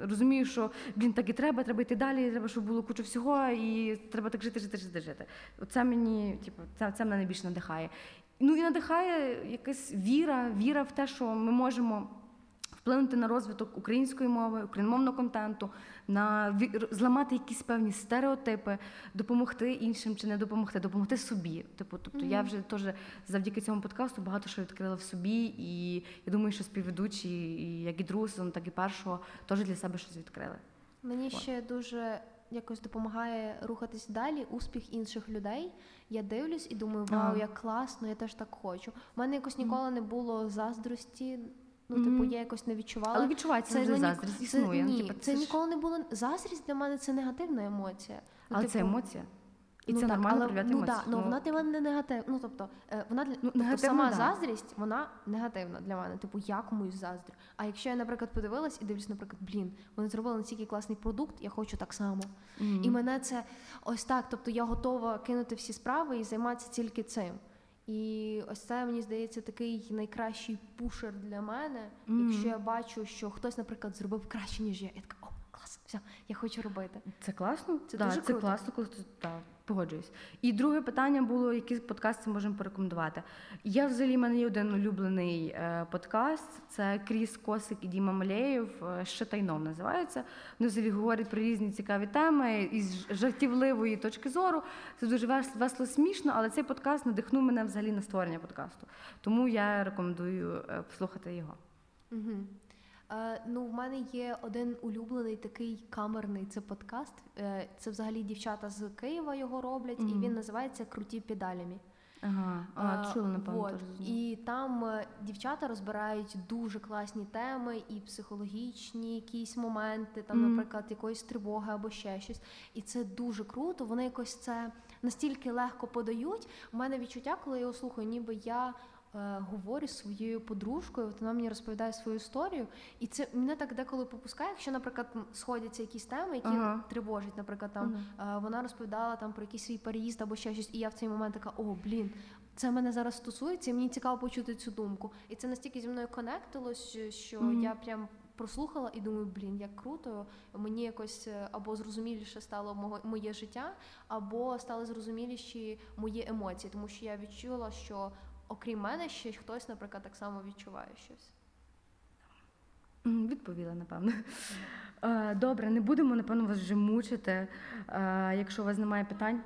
розумію, що блін, так і треба, треба йти далі, треба, щоб було куча всього, і треба так жити, жити, жити, жити. Оце мені, типу, це, це мене найбільше надихає. Ну і надихає якась віра, віра в те, що ми можемо вплинути на розвиток української мови, україномовного контенту, на зламати якісь певні стереотипи, допомогти іншим чи не допомогти, допомогти собі. Типу, тобто я вже теж завдяки цьому подкасту багато що відкрила в собі, і я думаю, що співведучі, і як і другого сезону, так і першого, теж для себе щось відкрили. Мені От. ще дуже якось допомагає рухатись далі успіх інших людей. Я дивлюсь і думаю, вау, як класно, я теж так хочу. У мене якось ніколи не було заздрості. Ну, типу, я якось не відчувала. Але відчувається ні- заздрість, це- існує. Ну, Ні, типу, це ж- ніколи не було. Заздрість для мене це негативна емоція. Ну, Але це типу, емоція. І ну, це так, нормально але, проявляти ну, емоції. Да, ну, вона для мене не негативна. Ну, тобто, е, вона для Ну, тобто, сама да. заздрість, вона негативна для мене. Типу, я комусь заздрю. А якщо я, наприклад, подивилась і дивлюсь, наприклад, блін, вони зробили настільки класний продукт, я хочу так само. Мгм. І мене це ось так. Тобто я готова кинути всі справи і займатися тільки цим. І ось це мені здається такий найкращий пушер для мене. Мгм. Якщо я бачу, що хтось, наприклад, зробив краще, ніж я, я така. Все, я хочу робити. Це класно? Це да, дуже це круто. класно, коли ти так, погоджуюсь. І друге питання було, які подкасти можемо порекомендувати. Я взагалі в мене є один улюблений е, подкаст. Це Кріс Косик і Діма Малеєв. е, Ще тайном називається. Вони взагалі говорять про різні цікаві теми із жартівливої точки зору. Це дуже весело смішно, але цей подкаст надихнув мене взагалі на створення подкасту. Тому я рекомендую е, послухати його. Угу. Е, ну, в мене є один улюблений такий камерний це подкаст. Е, це взагалі дівчата з Києва його роблять, і він називається Круті педалями. Ага, а, Е, чула, напевно, вот. І там дівчата розбирають дуже класні теми, і психологічні якісь моменти, там, Мгм. наприклад, якоїсь тривоги або ще щось. І це дуже круто. Вони якось це настільки легко подають. У мене відчуття, коли я його слухаю, ніби я. Е, Говорю з своєю подружкою, от вона мені розповідає свою історію, і це мене так деколи попускає, якщо, наприклад, сходяться якісь теми, які Ага. тривожать, наприклад, там Мгм. Е, Вона розповідала там про якийсь свій переїзд або ще щось, і я в цей момент така: о, блін, це мене зараз стосується, і мені цікаво почути цю думку. І це настільки зі мною конектилось, що- Мгм. я прям прослухала і думаю, блін, як круто. Мені якось е, або зрозуміліше стало мого- моє життя, або стали зрозуміліші мої емоції, тому що я відчула, що окрім мене ще хтось, наприклад, так само відчуває щось. Відповіла, напевно. Е, Добре, не будемо, напевно, вас вже мучити. Е, Якщо у вас немає питань.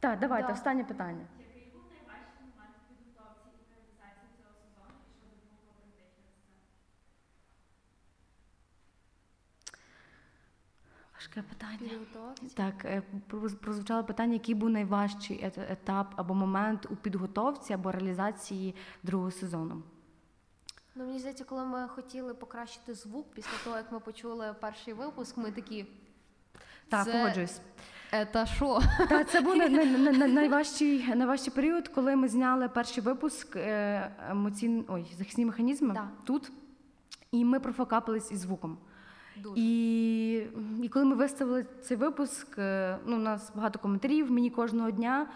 Так, давайте, Да. останнє питання. Який був найважчий момент в підготовці і реалізації цього сезону, і що допомогло пройти через це? Важке питання. Підготовці. Так, е, прозвучало питання, який був найважчий етап або момент у підготовці або реалізації другого сезону. Ну, мені здається, коли ми хотіли покращити звук після того, як ми почули перший випуск, ми такі. Так, Це- погоджуюсь. Та що? Так, це був най- най- най- най- найважчий, найважчий період, коли ми зняли перший випуск е. Ой, захисні механізми Да. тут, і ми профокапились із звуком. Дуже. І, і коли ми виставили цей випуск, е, ну, у нас багато коментарів, мені кожного дня.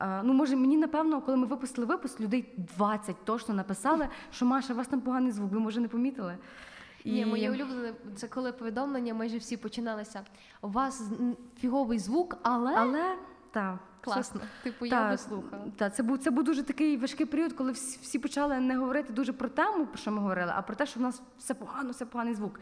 е, Ну, може, мені напевно, коли ми випустили випуск, людей 20 точно написали, що Маша, у вас там поганий звук, ви може не помітили. Ні, моє улюблене це коли повідомлення майже всі починалися. У вас фіговий звук, але, Але так, класно. Типу, я Так, би слухала. Так, це був це був дуже такий важкий період, коли всі, всі почали не говорити дуже про тему, про що ми говорили, а про те, що в нас все погано, все поганий звук.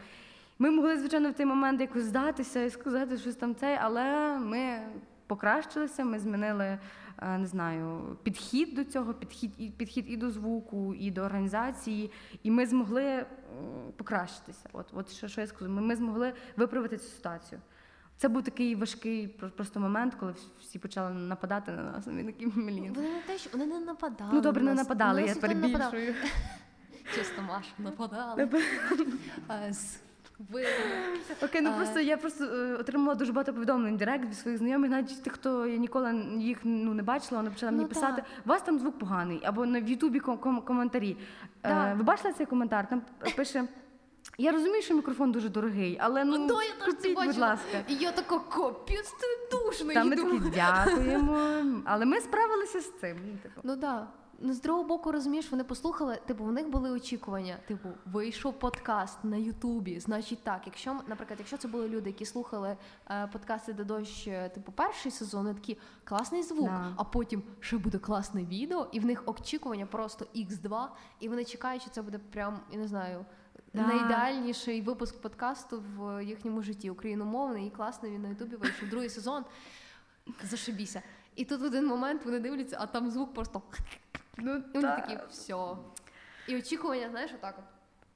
Ми могли, звичайно, в той момент якось здатися і сказати щось там це, але ми покращилися, ми змінили, е, не знаю, підхід до цього, підхід і підхід і до звуку, і до організації, і ми змогли покращитися. От, от що, що я скажу, ми, ми змогли виправити цю ситуацію. Це був такий важкий просто момент, коли всі почали нападати на нас. Ми такі блін. Вони не те, що вони не нападали. Ну добре, не нападали, На я нас нападав. перебільшую. Чисто Маша, нападали. З- Окей, ну просто я просто е, отримала дуже багато повідомлень директ від своїх знайомих, навіть тих, хто я ніколи їх ну не бачила, вони почали мені Ну, писати, у вас там звук поганий, або на в Ютубі ком- ком- коментарі. Е, ви бачили цей коментар? Там пише. Я розумію, що мікрофон дуже дорогий, але ну Да, я теж це купіть, будь ласка. І я така капець, ти душний. Там ми такі дякуємо. Але ми справилися з цим. ну, Типу. Ну да. Ну, з другого боку, розумієш, вони послухали, типу, в них були очікування. Типу, вийшов подкаст на Ютубі. Значить, так, якщо, наприклад, якщо це були люди, які слухали е, подкасти де дощ, е, типу, перший сезон, вони такі класний звук, Да. а потім ще буде класне відео, і в них очікування просто X2, і вони чекають, що це буде прям, я не знаю. Да. Найідеальніший випуск подкасту в їхньому житті україномовний і класний він на Ютубі вийшов. Другий сезон. Зашибіся. І тут в один момент вони дивляться, а там звук просто Ну, і вони та. такі, все. І очікування, знаєш, отак от.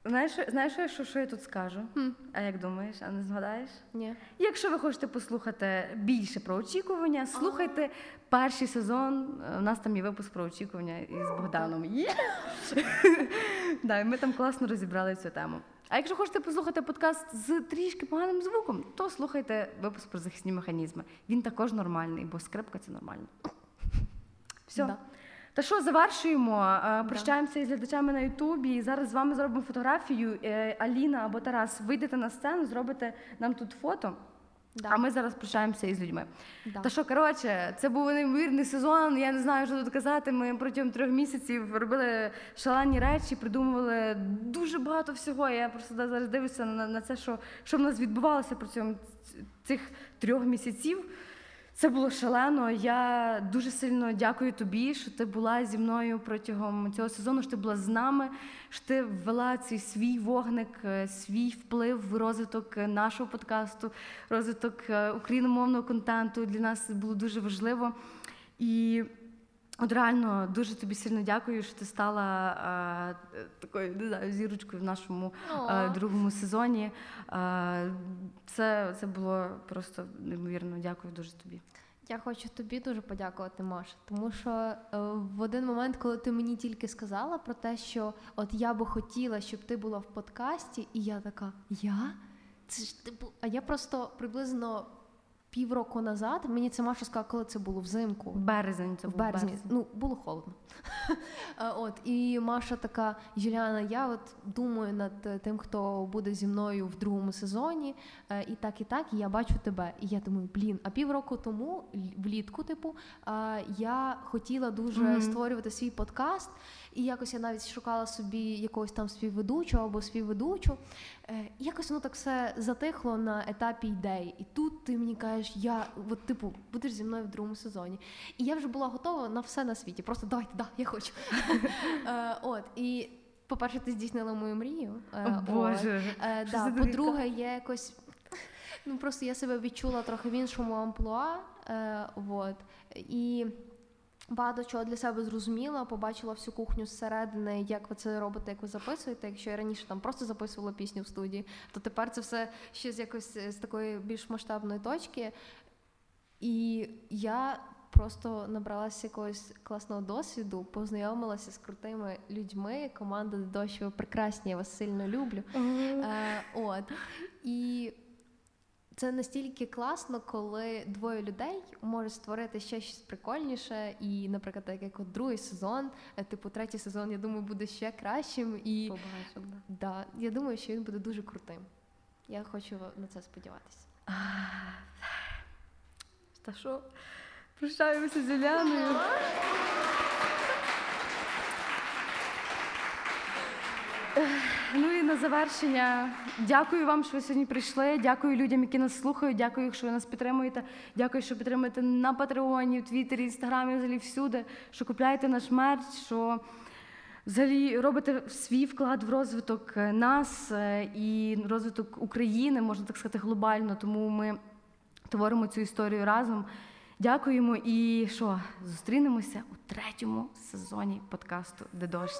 Знаєш, знаєш, що, що я тут скажу? Хм. А як думаєш, а не згадаєш? Ні. Якщо ви хочете послухати більше про очікування, слухайте перший сезон. У нас там є випуск про очікування із Богданом. Є. Да, і ми там класно розібрали цю тему. А якщо хочете послухати подкаст з трішки поганим звуком, то слухайте випуск про захисні механізми. Він також нормальний, бо скрипка це нормально. Все. Да. Та що, завершуємо? Е, Прощаємося із глядачами на Ютубі. І зараз з вами зробимо фотографію. Е, Аліна або Тарас, вийдете на сцену, зробите нам тут фото. Да. А ми зараз прощаємося із людьми. Да. Та що, коротше, це був неймовірний сезон. Я не знаю, що тут казати. Ми протягом трьох місяців робили шалені речі, придумували дуже багато всього. Я просто да- зараз дивлюся на, на це, що, що в нас відбувалося протягом цих трьох місяців. Це було шалено. Я дуже сильно дякую тобі, що ти була зі мною протягом цього сезону, що ти була з нами, що ти ввела цей свій вогник, е, свій вплив в розвиток нашого подкасту, розвиток е, україномовного контенту. Для нас було дуже важливо. І от реально дуже тобі сильно дякую, що ти стала е, такою не знаю, зірочкою в нашому е, другому сезоні. Е, це, це було просто неймовірно. Дякую дуже тобі. Я хочу тобі дуже подякувати, Маша, тому що е, в один момент, коли ти мені тільки сказала про те, що от я би хотіла, щоб ти була в подкасті, і я така, я? Це ж типу, а я просто приблизно півроку назад, мені це Маша сказала, коли це було взимку. Березень це в був березні. березень. Ну, було холодно. От, і Маша така: Юліана, я от думаю над тим, хто буде зі мною в другому сезоні, е, і так, і так, і я бачу тебе. І я думаю, блін, а півроку тому, влітку, типу, я хотіла дуже Мгм. створювати свій подкаст, і якось я навіть шукала собі якогось там співведучого або співведучу. Е, і Якось воно так все затихло на етапі ідей. І тут ти мені кажеш, я от, типу, будеш зі мною в другому сезоні. І я вже була готова на все на світі. Просто давайте, да, я хочу. Е, От і. По-перше, ти здійснила мою мрію. Е, О. Боже. Е, да, по-друге, я якось. Ну просто я себе відчула трохи в іншому амплуа. Е, вот. І багато чого для себе зрозуміла, побачила всю кухню зсередини, як ви це робите, як ви записуєте. Якщо я раніше там просто записувала пісню в студії, то тепер це все ще з якось з такої більш масштабної точки. І я просто набралася якогось класного досвіду, познайомилася з крутими людьми. Команда дощ, ви прекрасні, я вас сильно люблю. Е, от. І це настільки класно, коли двоє людей можуть створити ще щось прикольніше. І, наприклад, так як от другий сезон, е, типу третій сезон, я думаю, буде ще кращим. І Побачимо. да, я думаю, що він буде дуже крутим. Я хочу на це сподіватися. Та що? Прощаємося з Юліаною. Ну і на завершення, дякую вам, що ви сьогодні прийшли. Дякую людям, які нас слухають. Дякую, що ви нас підтримуєте. Дякую, що підтримуєте на Патреоні, в Твіттері, Інстаграмі, взагалі всюди, що купляєте наш мерч, що взагалі робите свій вклад в розвиток нас е, і розвиток України, можна так сказати, глобально. Тому ми творимо цю історію разом. Дякуємо і що зустрінемося у третьому сезоні подкасту Де дощ.